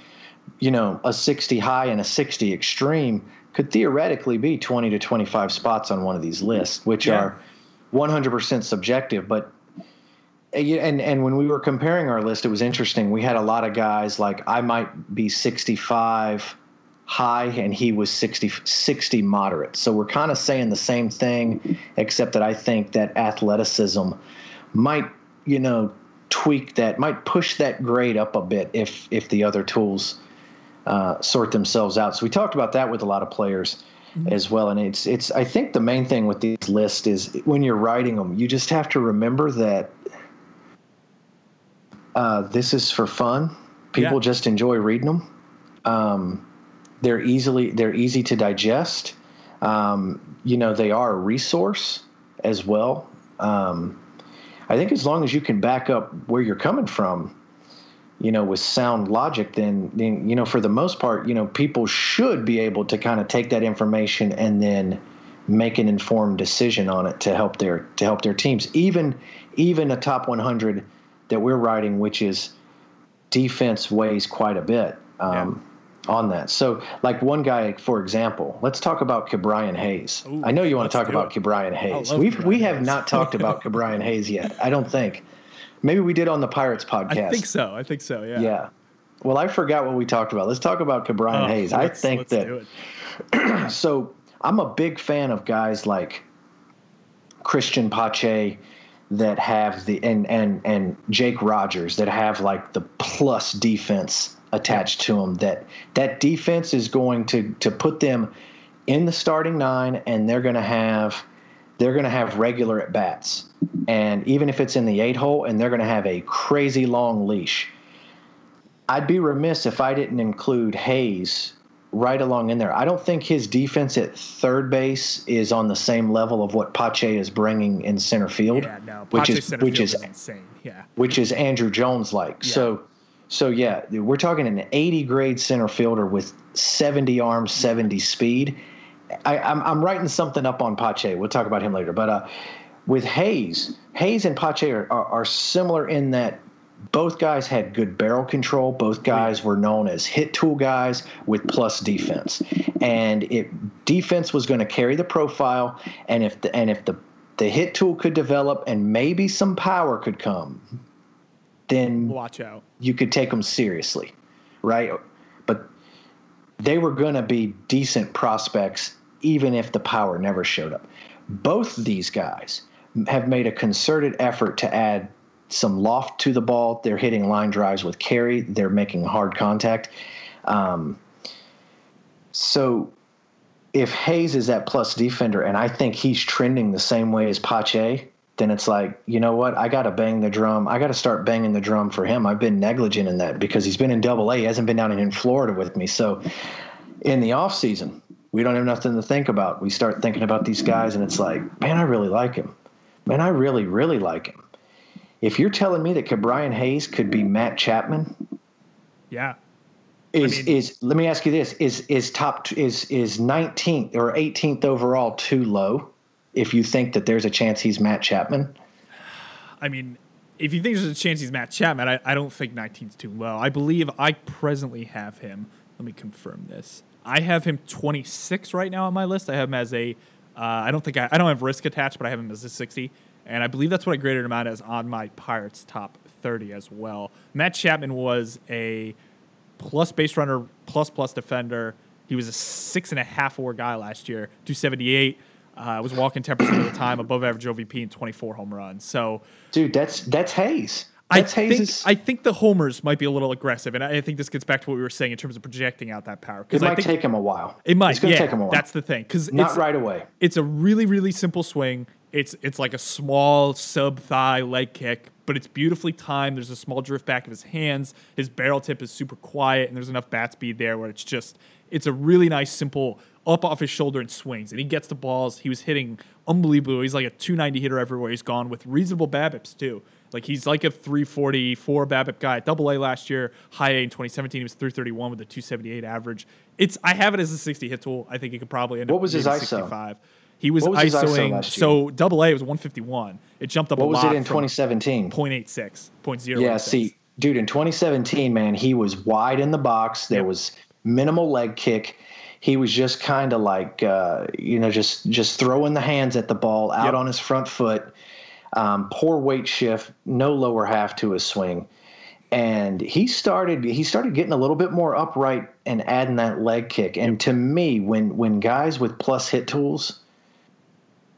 you know, a 60 high and a 60 extreme could theoretically be 20 to 25 spots on one of these lists, which Yeah. are 100% subjective. But uh, and and when we were comparing our list, it was interesting. We had a lot of guys like I might be 65 high and he was 60 60 moderate. So we're kind of saying the same thing except that I think that athleticism might, you know, tweak that, might push that grade up a bit if if the other tools uh, sort themselves out. So we talked about that with a lot of players as well. And it's it's I think the main thing with these lists is when you're writing them, you just have to remember that uh, this is for fun. People Yeah. just enjoy reading them. Um, they're easily they're easy to digest. Um, you know they are a resource as well. Um, I think as long as you can back up where you're coming from, you know, with sound logic, then, then you know, for the most part, you know, people should be able to kind of take that information and then make an informed decision on it to help their to help their teams. Even even a top 100 that we're writing, which is defense weighs quite a bit um, on that. So, like one guy, for example, let's talk about Ke'Bryan Hayes. Ooh, I know you want to talk about. Ke'Bryan Hayes. We've we Ke'Bryan have not talked about Ke'Bryan Hayes yet. I don't think. Maybe we did on the Pirates podcast. I think so. I think so. Yeah. Yeah. Well, I forgot what we talked about. Let's talk about Ke'Bryan Oh, Hayes. I think that so I'm a big fan of guys like Cristian Pache that have the and and and Jake Rogers that have like the plus defense attached to them that that defense is going to to put them in the starting nine and they're going to have they're going to have regular at bats and even if it's in the eight hole and they're going to have a crazy long leash I'd be remiss if I didn't include Hayes right along in there. I don't think his defense at third base is on the same level of what Pache is bringing in center field, Yeah, no. which is which field is insane. Yeah. which is Andruw Jones like. So, so yeah, we're talking an 80 grade center fielder with 70 arms, 70 speed. I, I'm, I'm writing something up on Pache. We'll talk about him later. But uh, with Hayes, Hayes and Pache are, are, are similar in that both guys had good barrel control. Both guys were known as hit tool guys with plus defense. And if defense was going to carry the profile, and if the, and if the the hit tool could develop and maybe some power could come, then Watch out. you could take them seriously, right? But they were going to be decent prospects even if the power never showed up. Both these guys have made a concerted effort to add some loft to the ball. They're hitting line drives with carry. They're making hard contact. Um, so if Hayes is that plus defender, and I think he's trending the same way as Pache, then it's like, you know what? I got to bang the drum. I got to start banging the drum for him. I've been negligent in that because he's been in double A. He hasn't been down in Florida with me. So in the off season, we don't have nothing to think about. We start thinking about these guys, and it's like, man, I really like him. Man, I really, really like him. If you're telling me that Brian Hayes could be Matt Chapman, Yeah. is mean- is let me ask you this: is is top is is 19th or 18th overall too low? If you think that there's a chance he's Matt Chapman, I mean, if you think there's a chance he's Matt Chapman, I, I don't think 19's too low. I believe I presently have him. Let me confirm this. I have him 26 right now on my list. I have him as a. Uh, I don't think I, I don't have risk attached, but I have him as a 60, and I believe that's what I graded him out as on my Pirates top 30 as well. Matt Chapman was a plus base runner, plus plus defender. He was a six and a half four guy last year, 278. Uh, was walking 10% of the time, above average OBP, and 24 home runs. So dude, that's that's Hayes. I think Hayes. I think the homers might be a little aggressive, and I I think this gets back to what we were saying in terms of projecting out that power. Because it I might take him a while. it might. It's yeah, take him a while. That's the thing, because not right away. it's a really really simple swing. It's it's like a small sub thigh leg kick, but it's beautifully timed. There's a small drift back of his hands. His barrel tip is super quiet, and there's enough bat speed there where it's just it's a really nice simple up off his shoulder and swings, and he gets the balls. He was hitting unbelievable. He's like a 290 hitter everywhere he's gone with reasonable BABIPs too. Like he's like a 344 BABIP guy. at Double A last year, high A in 2017. He was 331 with a 278 average. It's I have it as a 60 hit tool. I think he could probably end What up was his ISO? 65. He was, What was ISOing. so double A was 151. It jumped up What was it in 2017? 0.86, 0.086. Yeah, see, dude, in 2017, man, he was wide in the box. There Yep. was minimal leg kick. He was just kind of like, uh, you know, just just throwing the hands at the ball out Yep. on his front foot. Um, poor weight shift, no lower half to his swing, and he started he started getting a little bit more upright and adding that leg kick. And to me, when when guys with plus hit tools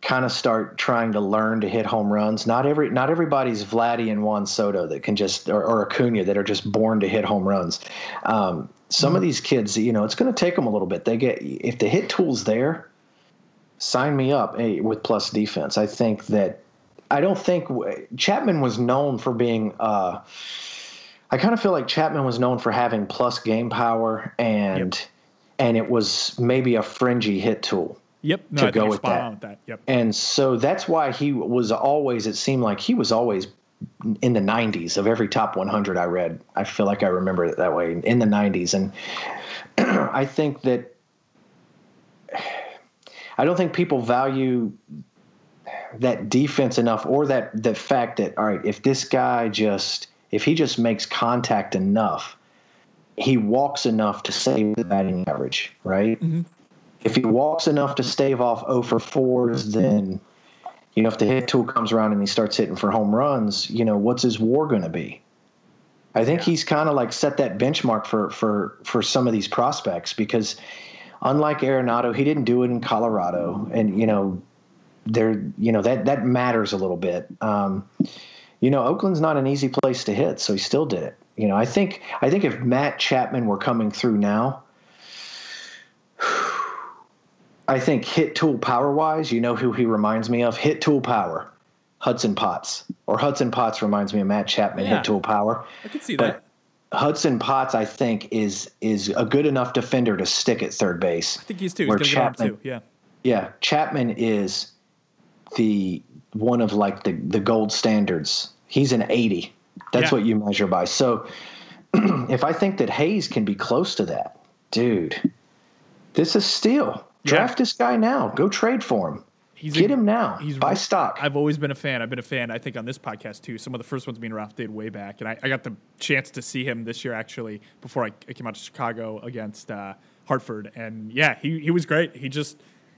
kind of start trying to learn to hit home runs. Not every not everybody's Vladdy and Juan Soto that can just or, or Acuna that are just born to hit home runs. Um, some of these kids, you know, it's going to take them a little bit. They get if the hit tool's there, sign me up eh, with plus defense. I think that I don't think Chapman was known for being. Uh, I kind of feel like Chapman was known for having plus game power and and it was maybe a fringy hit tool. Yep. No, to I go with that. with that. Yep. And so that's why he was always, it seemed like he was always in the 90s of every top 100 I read. I feel like I remember it that way in the 90s. And I think that, I don't think people value that defense enough or that the fact that, all right, if this guy just, if he just makes contact enough, he walks enough to save the batting average, right? Mm-hmm. If he walks enough to stave off 0 for 4s, then, you know, if the hit tool comes around and he starts hitting for home runs, you know, what's his war going to be? I think he's kind of like set that benchmark for, for, for some of these prospects because unlike Arenado, he didn't do it in Colorado. And, you know, there, you know, that, that matters a little bit. Um, you know, Oakland's not an easy place to hit, so he still did it. You know, I think I think if Matt Chapman were coming through now, I think hit tool power wise, you know who he reminds me of? Hit tool power, Hudson Potts, or Hudson Potts reminds me of Matt Chapman Yeah. hit tool power. I can see But Hudson Potts, I think, is is a good enough defender to stick at third base. I think he's too. Where get Chapman- too. Yeah. Yeah, Chapman is the one of like the the gold standards. He's an 80. That's Yeah. what you measure by. So if I think that Hayes can be close to that, dude, this is steal. Draft this guy now. Go trade for him. He's Get a- him now. He's Buy stock. I've always been a fan. I've been a fan. I think on this podcast too. Some of the first ones me and Ralph did way back, and I, I got the chance to see him this year actually before I, I came out to Chicago against uh, Hartford, and yeah, he he was great. He just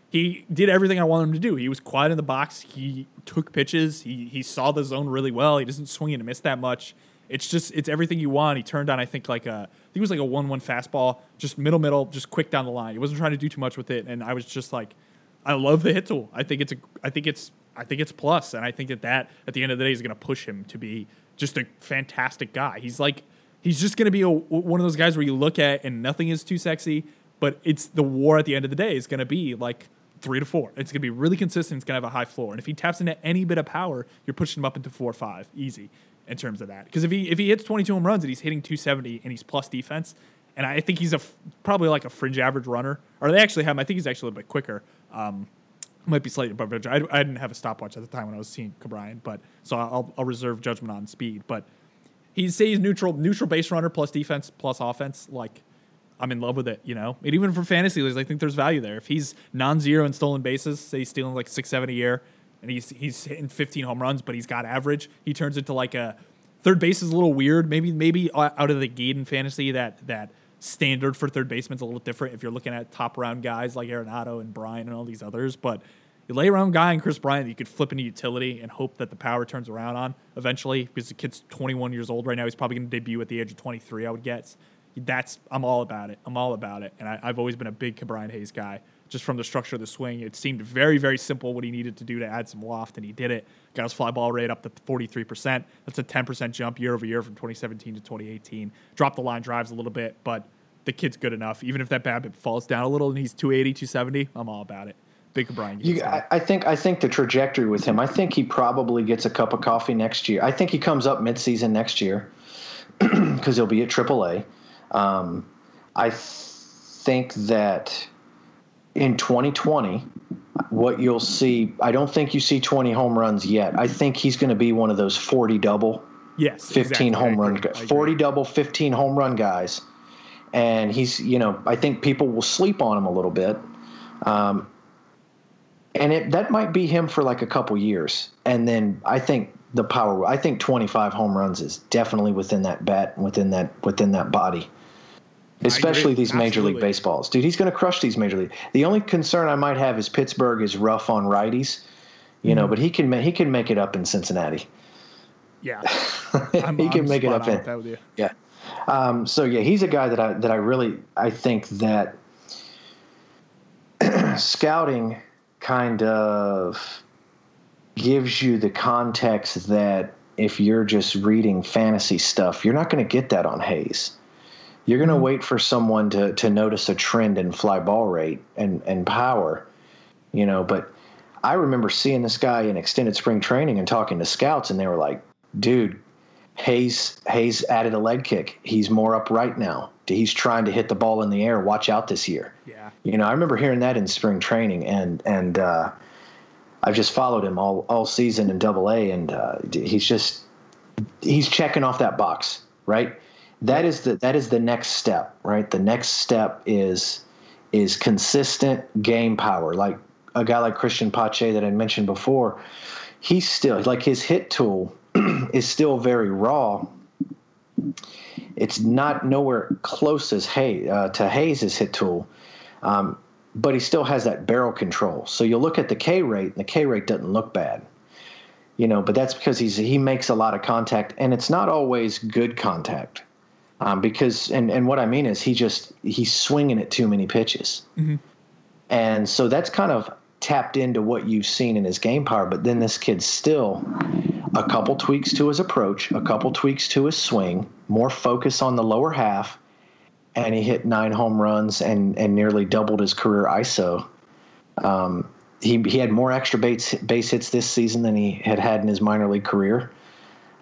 he did everything I wanted him to do. He was quiet in the box. He took pitches. He he saw the zone really well. He doesn't swing and miss that much. It's just it's everything you want. He turned on I think like a I think it was like a one one fastball, just middle middle, just quick down the line. He wasn't trying to do too much with it, and I was just like. I love the hit tool. I think it's a. I think it's. I think it's plus, and I think that that at the end of the day is going to push him to be just a fantastic guy. He's like, he's just going to be a, one of those guys where you look at and nothing is too sexy, but it's the war at the end of the day is going to be like three to four. It's going to be really consistent. It's going to have a high floor, and if he taps into any bit of power, you're pushing him up into four or five easy in terms of that. Because if he if he hits 22 home runs and he's hitting 270 and he's plus defense, and I think he's a probably like a fringe average runner, or they actually have him. I think he's actually a little bit quicker. Um, might be slightly above average. I, I didn't have a stopwatch at the time when I was seeing Ke'Bryan, but so I'll, I'll reserve judgment on speed. But he's say he's neutral, neutral base runner plus defense plus offense. Like I'm in love with it, you know. And even for fantasy leagues, I think there's value there. If he's non-zero in stolen bases, say he's stealing like six, seven a year, and he's he's hitting 15 home runs, but he's got average, he turns into like a third base is a little weird. Maybe maybe out of the gate in fantasy that that standard for third baseman's a little different if you're looking at top round guys like Arenado and Bryan and all these others. But you lay around guy and Kris Bryant you could flip into utility and hope that the power turns around on eventually because the kid's 21 years old right now. He's probably going to debut at the age of 23, I would guess. That's I'm all about it. I'm all about it, and I, I've always been a big Brian Hayes guy. Just from the structure of the swing, it seemed very, very simple what he needed to do to add some loft, and he did it. Got his fly ball rate up to 43%. That's a 10% jump year over year from 2017 to 2018. Dropped the line drives a little bit, but the kid's good enough. Even if that BABIP falls down a little and he's 280, 270, I'm all about it. Big Brian. You, I, I think I think the trajectory with him. I think he probably gets a cup of coffee next year. I think he comes up midseason next year because he'll be at AAA. Um, I th- think that in 2020, what you'll see, I don't think you see 20 home runs yet. I think he's going to be one of those 40 double, yes, 15 exactly. Home run, agree. I agree. 40 double, 15 home run guys. And he's, you know, I think people will sleep on him a little bit. Um, and it that might be him for like a couple years. And then I think the power, I think 25 home runs is definitely within that bat, within that, within that body especially these major league baseballs. Dude, he's going to crush these major league. The only concern I might have is Pittsburgh is rough on righties, you Mm-hmm. know, but he can he can make it up in Cincinnati. Yeah, he I'm, can I'm make it up in. with that with you. Yeah. Um, so yeah, he's a guy that I that I really I think that scouting kind of gives you the context that if you're just reading fantasy stuff, you're not going to get that on Hayes. You're going to wait for someone to to notice a trend in fly ball rate and and power, you know. But I remember seeing this guy in extended spring training and talking to scouts, and they were like, "Dude, Hayes Hayes added a leg kick. He's more upright now. He's trying to hit the ball in the air. Watch out this year." Yeah. You know, I remember hearing that in spring training, and and uh, I've just followed him all all season in Double A, and uh, he's just he's checking off that box, right? That is the that is the next step, right? The next step is is consistent game power, like a guy like Cristian Pache that I mentioned before. He's still like his hit tool is still very raw. It's not nowhere close as Hay uh, to Hayes' hit tool, um, but he still has that barrel control. So you look at the K rate, and the K rate doesn't look bad, you know. But that's because he's he makes a lot of contact, and it's not always good contact. Um, because and and what I mean is he just he's swinging at too many pitches, and so that's kind of tapped into what you've seen in his game power. But then this kid's still a couple tweaks to his approach, a couple tweaks to his swing, more focus on the lower half, and he hit nine home runs and and nearly doubled his career ISO. Um, he he had more extra base base hits this season than he had had in his minor league career.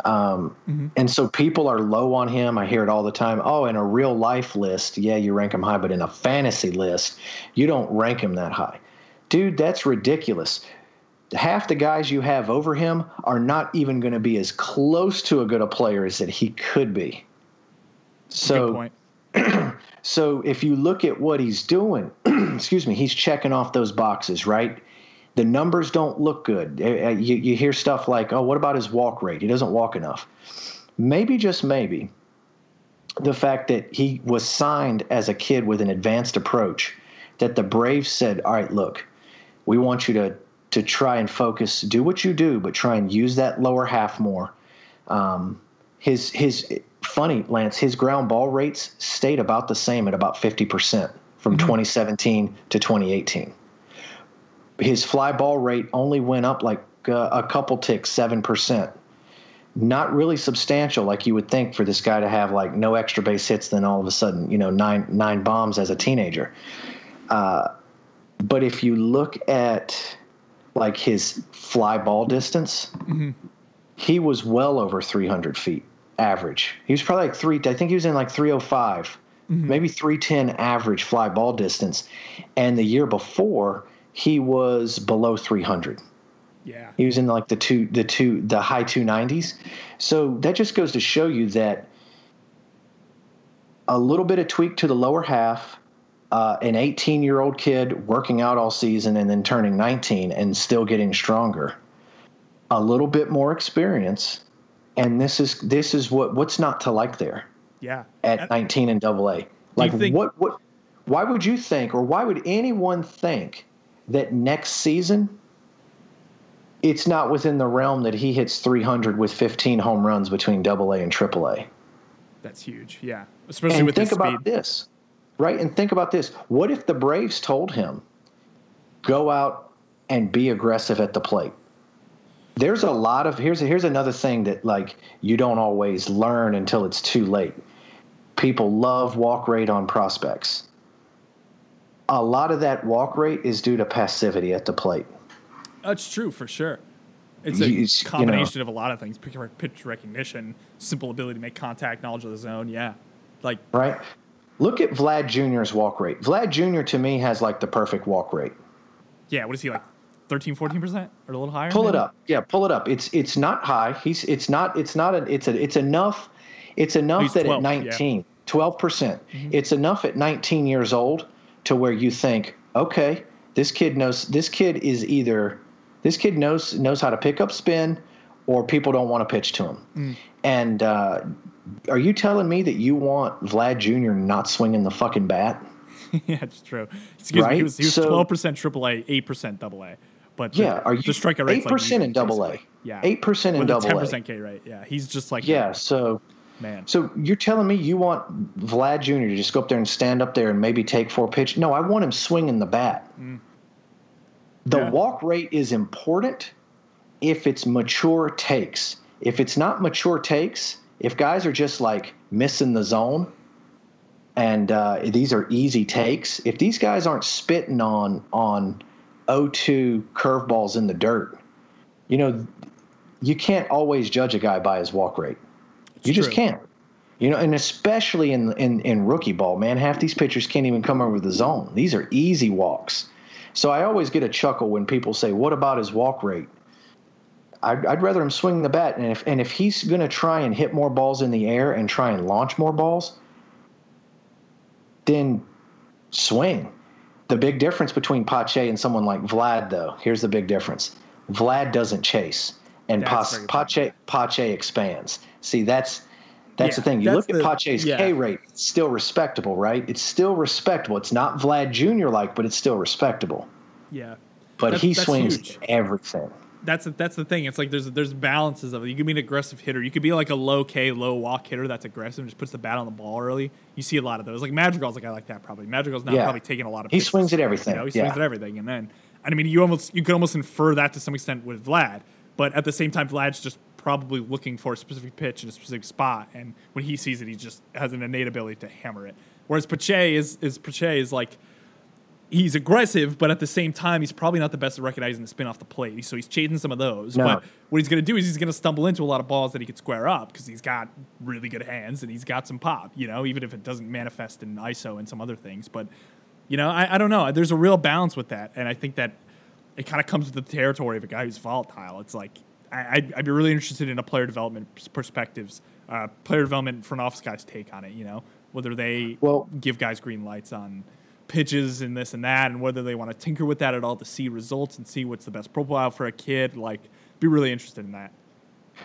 Um, And so people are low on him. I hear it all the time. Oh, in a real life list, yeah, you rank him high, but in a fantasy list, you don't rank him that high. Dude, that's ridiculous. Half the guys you have over him are not even going to be as close to a good a player as that he could be. So, so if you look at what he's doing, excuse me, he's checking off those boxes, right? The numbers don't look good. Uh, uh, You, you hear stuff like, oh, what about his walk rate? He doesn't walk enough. Maybe, just maybe, the fact that he was signed as a kid with an advanced approach, that the Braves said, all right, look, we want you to, to try and focus, do what you do, but try and use that lower half more um, his his funny Lance his ground ball rates stayed about the same at about 50% from 2017 to 2018 his fly ball rate only went up like uh, a couple ticks 7% not really substantial like you would think for this guy to have like no extra base hits then all of a sudden you know nine nine bombs as a teenager uh, but if you look at like his fly ball distance he was well over 300 feet average. He was probably like three. I think he was in like 305, maybe 310 average fly ball distance. And the year before, he was below 300. Yeah. He was in like the two, the two, the high 290s. So that just goes to show you that a little bit of tweak to the lower half, uh, an 18 year old kid working out all season and then turning 19 and still getting stronger, a little bit more experience, and this is this is what what's not to like there Yeah. at And- 19 and double A. Like think- what what why would you think or why would anyone think that next season it's not within the realm that he hits 300 with 15 home runs between double A and triple A? That's huge. Yeah. Especially And with think about speed. this, right? And think about this. What if the Braves told him, go out and be aggressive at the plate? There's a lot of here's here's another thing that like you don't always learn until it's too late. People love walk rate on prospects. A lot of that walk rate is due to passivity at the plate. That's true for sure. It's You- a you know- combination of a lot of things: pitch recognition, simple ability to make contact, knowledge of the zone. Yeah, like right? Look at Vlad Jr.'s walk rate. Vlad Jr. to me has like the perfect walk rate. yeah. What is he like? 13, 14 percent, or a little higher? Pull it up. Yeah, pull it up. It's it's not high. He's it's not it's not a it's a it's enough it's oh, enough He's that 12, at yeah. 19, 12 percent. Mm-hmm. It's enough at 19 years old to where you think, okay, this kid knows this kid is either this kid knows knows how to pick up spin or people don't want to pitch to him. And uh, are you telling me that you want Vlad Jr. not swinging the fucking bat? yeah, it's true. Excuse me. Right? He was he was So- twelve percent AAA, eight percent AA. But the, Yeah, are you the strikeout eight percent like in double A? Yeah, eight percent in with a double A. percent K rate. Yeah, he's just like Yeah, so man. So you're telling me you want Vlad Jr. to just go up there and stand up there and maybe take four pitch? No, I want him swinging the bat. The Yeah. walk rate is important if it's mature takes. If it's not mature takes, if guys are just like missing the zone, and uh, these are easy takes, if these guys aren't spitting on on 0-2 curveballs in the dirt, you know, you can't always judge a guy by his walk rate. You just true. can't. You know, and especially in, in in rookie ball, man, half these pitchers can't even come over the zone. These are easy walks. So I always get a chuckle when people say, "What about his walk rate?" I'd, I'd rather him swing the bat, and if and if he's going to try and hit more balls in the air and try and launch more balls, then swing. The big difference between Pache and someone like Vlad, though, here's the big difference: Vlad doesn't chase, and Pas- Pache Pache expands. See, that's that's the thing. You look at the- Pache's yeah. K rate; it's still respectable, right? It's still respectable. It's not Vlad Jr. like, but it's still respectable. Yeah, But That's- he that's swings huge. everything. that's that's the thing. It's like there's there's balances of it. You can be an aggressive hitter. You could be like a low K, low walk hitter that's aggressive and just puts the bat on the ball early. You see a lot of those. Like Madrigal's like I like that probably. Madrigal's not Yeah. probably taking a lot of. He swings at everything, You know, he swings yeah. at everything, and then and I mean you almost you could almost infer that to some extent with Vlad, but at the same time Vlad's just probably looking for a specific pitch in a specific spot, and when he sees it, he just has an innate ability to hammer it. Whereas Pache is is Pache is like he's aggressive, but at the same time, he's probably not the best at recognizing the spin off the plate. So he's chasing some of those. No. But what he's going to do is he's going to stumble into a lot of balls that he could square up because he's got really good hands and he's got some pop, you know, even if it doesn't manifest in ISO and some other things. But, you know, I, I don't know. There's a real balance with that. And I think that it kind of comes with the territory of a guy who's volatile. It's like, I, I'd, I'd be really interested in a player development perspectives, uh, player development front office guys' take on it, you know, whether they Well- give guys green lights on pitches and this and that, and whether they want to tinker with that at all to see results and see what's the best profile for a kid. Like, be really interested in that.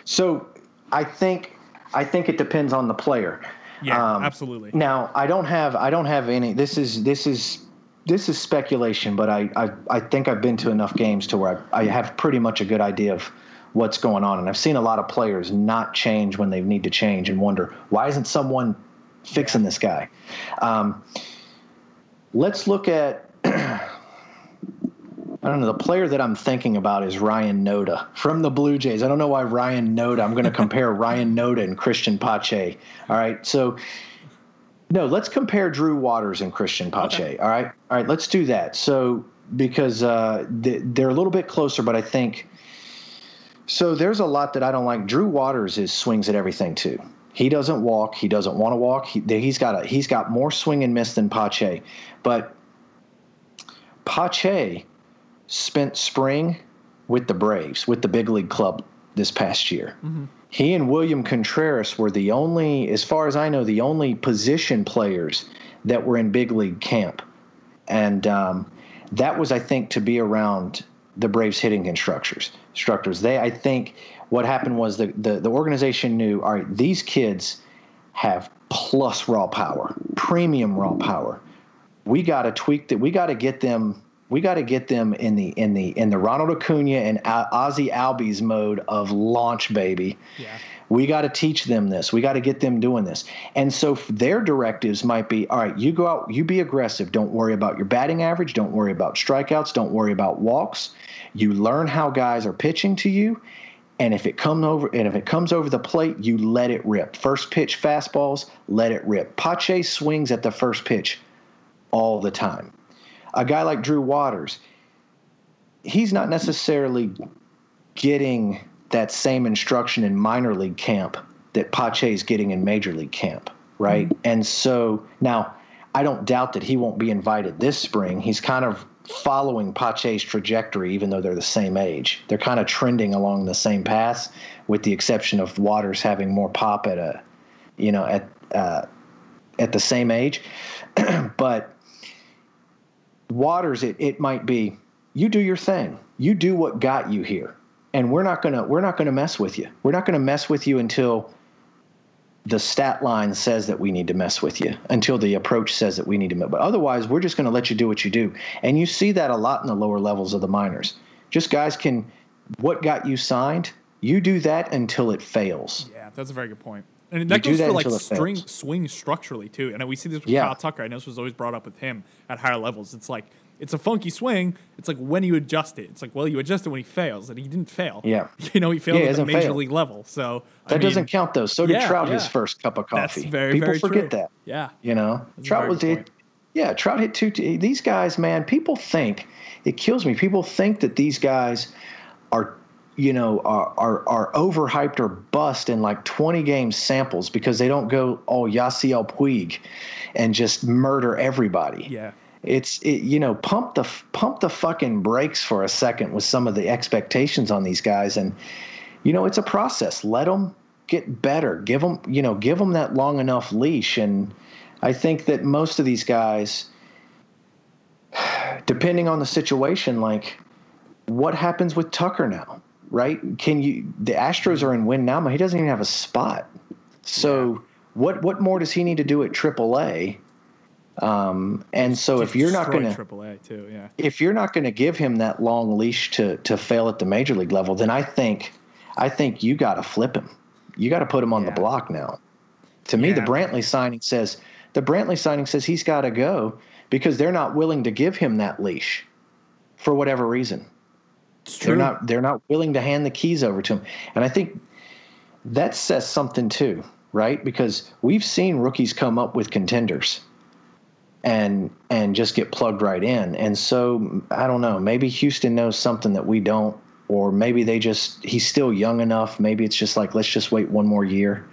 So I think I think it depends on the player. Yeah, Um, absolutely. Now I don't have I don't have any. This is this is this is speculation, but I I, I think I've been to enough games to where I, I have pretty much a good idea of what's going on, and I've seen a lot of players not change when they need to change and wonder why isn't someone fixing this guy. Um, let's look at. I don't know. The player that I'm thinking about is Ryan Noda from the Blue Jays. I don't know why Ryan Noda. I'm going to compare Ryan Noda and Cristian Pache. All right. So, no, let's compare Drew Waters and Cristian Pache. All right. All right. Let's do that. So, because uh, they're a little bit closer, but I think. So, there's a lot that I don't like. Drew Waters is swings at everything, too. He doesn't walk. He doesn't want to walk. He, he's got a he's got more swing and miss than Pache, but Pache spent spring with the Braves, with the big league club this past year. He and William Contreras were the only, as far as I know, the only position players that were in big league camp. And um, that was, I think, to be around the Braves hitting instructors. Instructors. They, I think, what happened was the, the, the organization knew, all right, these kids have plus raw power, premium raw power we got to tweak that. We got to get them. We got to get them in the in the in the Ronald Acuna and Ozzie Albies mode of launch, baby. Yeah. We got to teach them this. We got to get them doing this. And so their directives might be, all right, you go out, you be aggressive. Don't worry about your batting average. Don't worry about strikeouts. Don't worry about walks. You learn how guys are pitching to you. And if it comes over and if it comes over the plate, you let it rip. First pitch fastballs, let it rip. Pache swings at the first pitch all the time. A guy like Drew Waters, he's not necessarily getting that same instruction in minor league camp that Pache is getting in major league camp, right? And so now I don't doubt that he won't be invited this spring. He's kind of following Pache's trajectory, even though they're the same age. They're kind of trending along the same path, with the exception of Waters having more pop at a, you know, at uh, at the same age. but Waters, it, it might be you do your thing. You do what got you here. And we're not gonna we're not gonna mess with you. We're not gonna mess with you until the stat line says that we need to mess with you, until the approach says that we need to mess. But otherwise, we're just gonna let you do what you do. And you see that a lot in the lower levels of the minors. Just guys can what got you signed, you do that until it fails. Yeah, that's a very good point. And that do goes that for like string swing structurally too. And we see this with Yeah. Kyle Tucker. I know this was always brought up with him at higher levels. It's like it's a funky swing. It's like when you adjust it. It's like well, you adjust it when he fails, and he didn't fail. Yeah. you know he failed Yeah, he at the major failed. league level. So I That doesn't count though. So did yeah, Trout his first cup of That's coffee. very People very forget true. that. Yeah, You know, That's Trout was it. Yeah, Trout hit two. T- these guys, man, people think it kills me. People think that these guys are, you know, are are, are overhyped or bust in like 20 game samples because they don't go all Yasiel Puig and just murder everybody. yeah. It's it, you know pump the pump the fucking brakes for a second with some of the expectations on these guys, and you know it's a process. Let them get better. Give them you know give them that long enough leash, and I think that most of these guys, depending on the situation, like what happens with Tucker now, right? Can you? The Astros are in win now, but he doesn't even have a spot. So what what more does he need to do at AAA? Um, and so if you're not going to Triple A too, yeah. if you're not going to give him that long leash to to fail at the major league level, then I think I think you got to flip him. You got to put him on the block now. To me, the Brantley signing says the Brantley signing says he's got to go because they're not willing to give him that leash for whatever reason. It's They're not they're not willing to hand the keys over to him. And I think that says something too, right? Because we've seen rookies come up with contenders. and and just get plugged right in. And so I don't know. Maybe Houston knows something that we don't, or maybe they just he's still young enough. Maybe it's just like let's just wait one more year,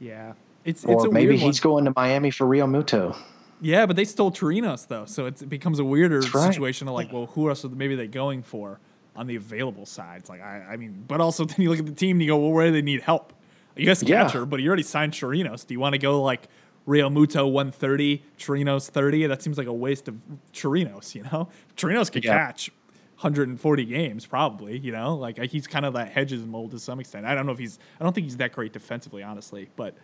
Yeah, it's it's or a maybe he's one. going to Miami for Realmuto. Yeah, but they stole Chirinos though, so it's, it becomes a weirder right. situation of like, well, who else are maybe they going for on the available sides? Like, I, I mean, but also then you look at the team and you go, well, where do they need help? You guys Yeah. catcher, but you already signed Chirinos. Do you want to go like Realmuto 130, Chirinos 30? That seems like a waste of Chirinos, you know? Chirinos could Yeah. catch 140 games probably, you know? Like he's kind of that hedges mold to some extent. I don't know if he's I don't think he's that great defensively, honestly, but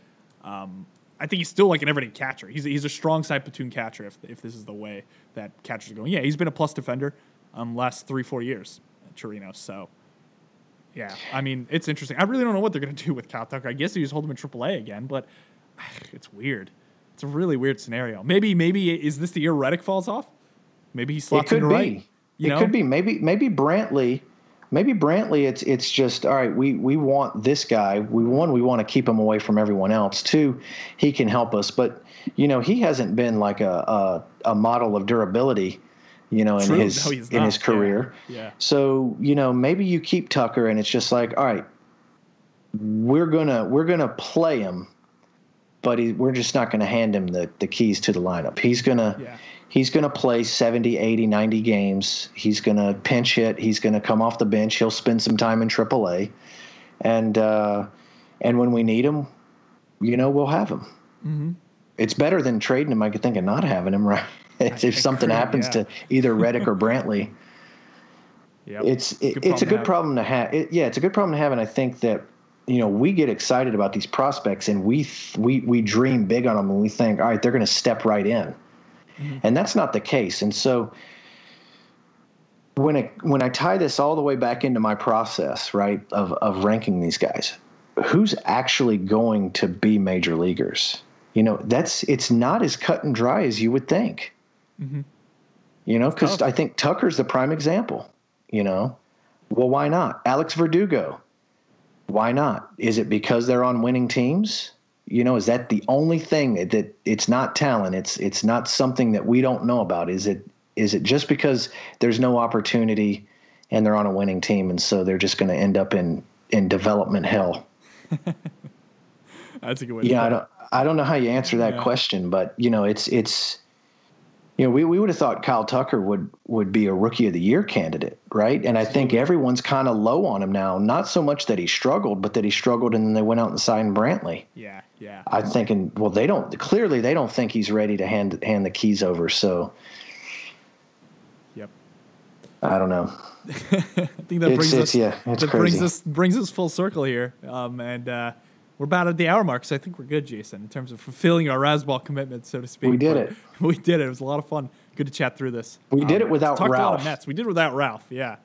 um, I think he's still like an everyday catcher. He's, he's a strong side platoon catcher if, if this is the way that catchers are going. Yeah, he's been a plus defender um last three four years, Chirinos. So yeah, I mean it's interesting. I really don't know what they're gonna do with Kyle Tucker. I guess they just hold him in AAA again, but it's weird. It's a really weird scenario. Maybe maybe is this the year Reddick falls off? Maybe he slots into be. right. You it know? could be. Maybe maybe Brantley. Maybe Brantley. It's it's just all right. We we want this guy. We one we want to keep him away from everyone else. Two, he can help us. But you know he hasn't been like a a, a model of durability. You know in True. his No, in his not. Yeah. career. Yeah. So you know maybe you keep Tucker and it's just like all right. We're gonna we're gonna play him, but he, we're just not gonna hand him the the keys to the lineup. He's gonna Yeah. he's going to play 70 80 90 games he's going to pinch hit he's going to come off the bench he'll spend some time in aaa and uh, and when we need him you know we'll have him Mm-hmm. it's better than trading him i could think of not having him right if I something agree, happens yeah. to either reddick or brantley Yep. it's it, Good it's a good problem to have. It, yeah, it's a good problem to have, and I think that you know we get excited about these prospects, and we th- we we dream big on them, and we think, all right, they're going to step right in, Mm-hmm. and that's not the case. And so when it when I tie this all the way back into my process, right, of of ranking these guys, who's actually going to be major leaguers? You know, that's it's not as cut and dry as you would think. Mm-hmm. You know, because. I think Tucker's the prime example. You know, well, why not? Alex Verdugo, why not? Is it because they're on winning teams? You know, is that the only thing that, that it's not talent? It's it's not something that we don't know about. Is it is it just because there's no opportunity and they're on a winning team and so they're just going to end up in in development hell? That's a good way. Yeah, I don't I don't know how you answer that Yeah. question, but you know, it's it's you know, we, we would have thought Kyle Tucker would would be a rookie of the year candidate, right? And I think everyone's kind of low on him now. Not so much that he struggled, but that he struggled and then they went out and signed Brantley. Yeah, yeah. I'm thinking, well, they don't clearly they don't think he's ready to hand hand the keys over. So Yep. I don't know. I think that It's- brings it's- us yeah, it's that brings us brings us full circle here. Um, and uh, we're about at the hour mark, so I think we're good, Jason, in terms of fulfilling our Razzball commitment, so to speak. We did But it. We did it. It was a lot of fun. Good to chat through this. We did it without talked a lot of Ralph. Mets. We did it without Ralph. Yeah.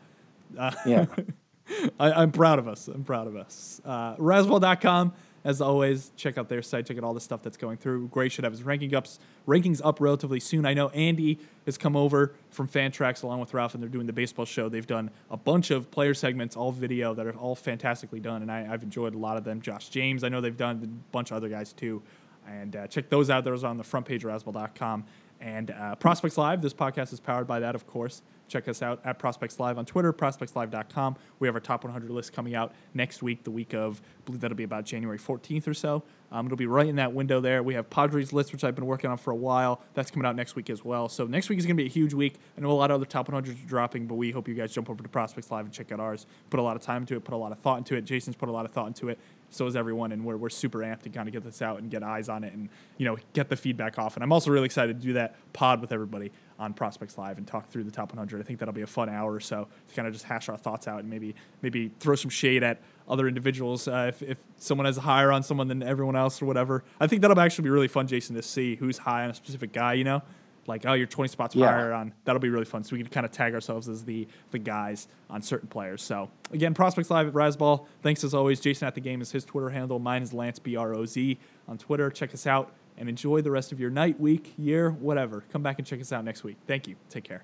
Yeah. I, I'm proud of us. I'm proud of us. Uh, Razzball.com, as always, check out their site. Check out all the stuff that's going through. Grey should have his ranking ups, rankings up relatively soon. I know Andy has come over from Fantrax along with Ralph, and they're doing the baseball show. They've done a bunch of player segments, all video, that are all fantastically done, and I, I've enjoyed a lot of them. Josh James, I know they've done a bunch of other guys too. And uh, check those out. Those are on the front page of Razzball.com. And uh, Prospects Live, this podcast is powered by that, of course. Check us out at Prospects Live on Twitter, prospectslive.com. We have our top 100 list coming out next week, the week of, I believe that'll be about January 14th or so. Um, it'll be right in that window there. We have Padres list, which I've been working on for a while. That's coming out next week as well. So next week is going to be a huge week. I know a lot of other top 100s are dropping, but we hope you guys jump over to Prospects Live and check out ours. Put a lot of time into it, put a lot of thought into it. Jason's put a lot of thought into it. So is everyone, and we're, we're super amped to kind of get this out and get eyes on it and you know get the feedback off. And I'm also really excited to do that pod with everybody on Prospects Live and talk through the top 100. I think that'll be a fun hour or so to kind of just hash our thoughts out and maybe maybe throw some shade at other individuals uh, if, if someone has a higher on someone than everyone else or whatever. I think that'll actually be really fun, Jason, to see who's high on a specific guy. You know, like oh you're 20 spots Yeah. higher on that'll be really fun. So we can kind of tag ourselves as the the guys on certain players. So again, Prospects Live at Razzball. Thanks as always. Jason at the game is his Twitter handle. Mine is Lance B R O Z on Twitter. Check us out and enjoy the rest of your night, week, year, whatever. Come back and check us out next week. Thank you. Take care.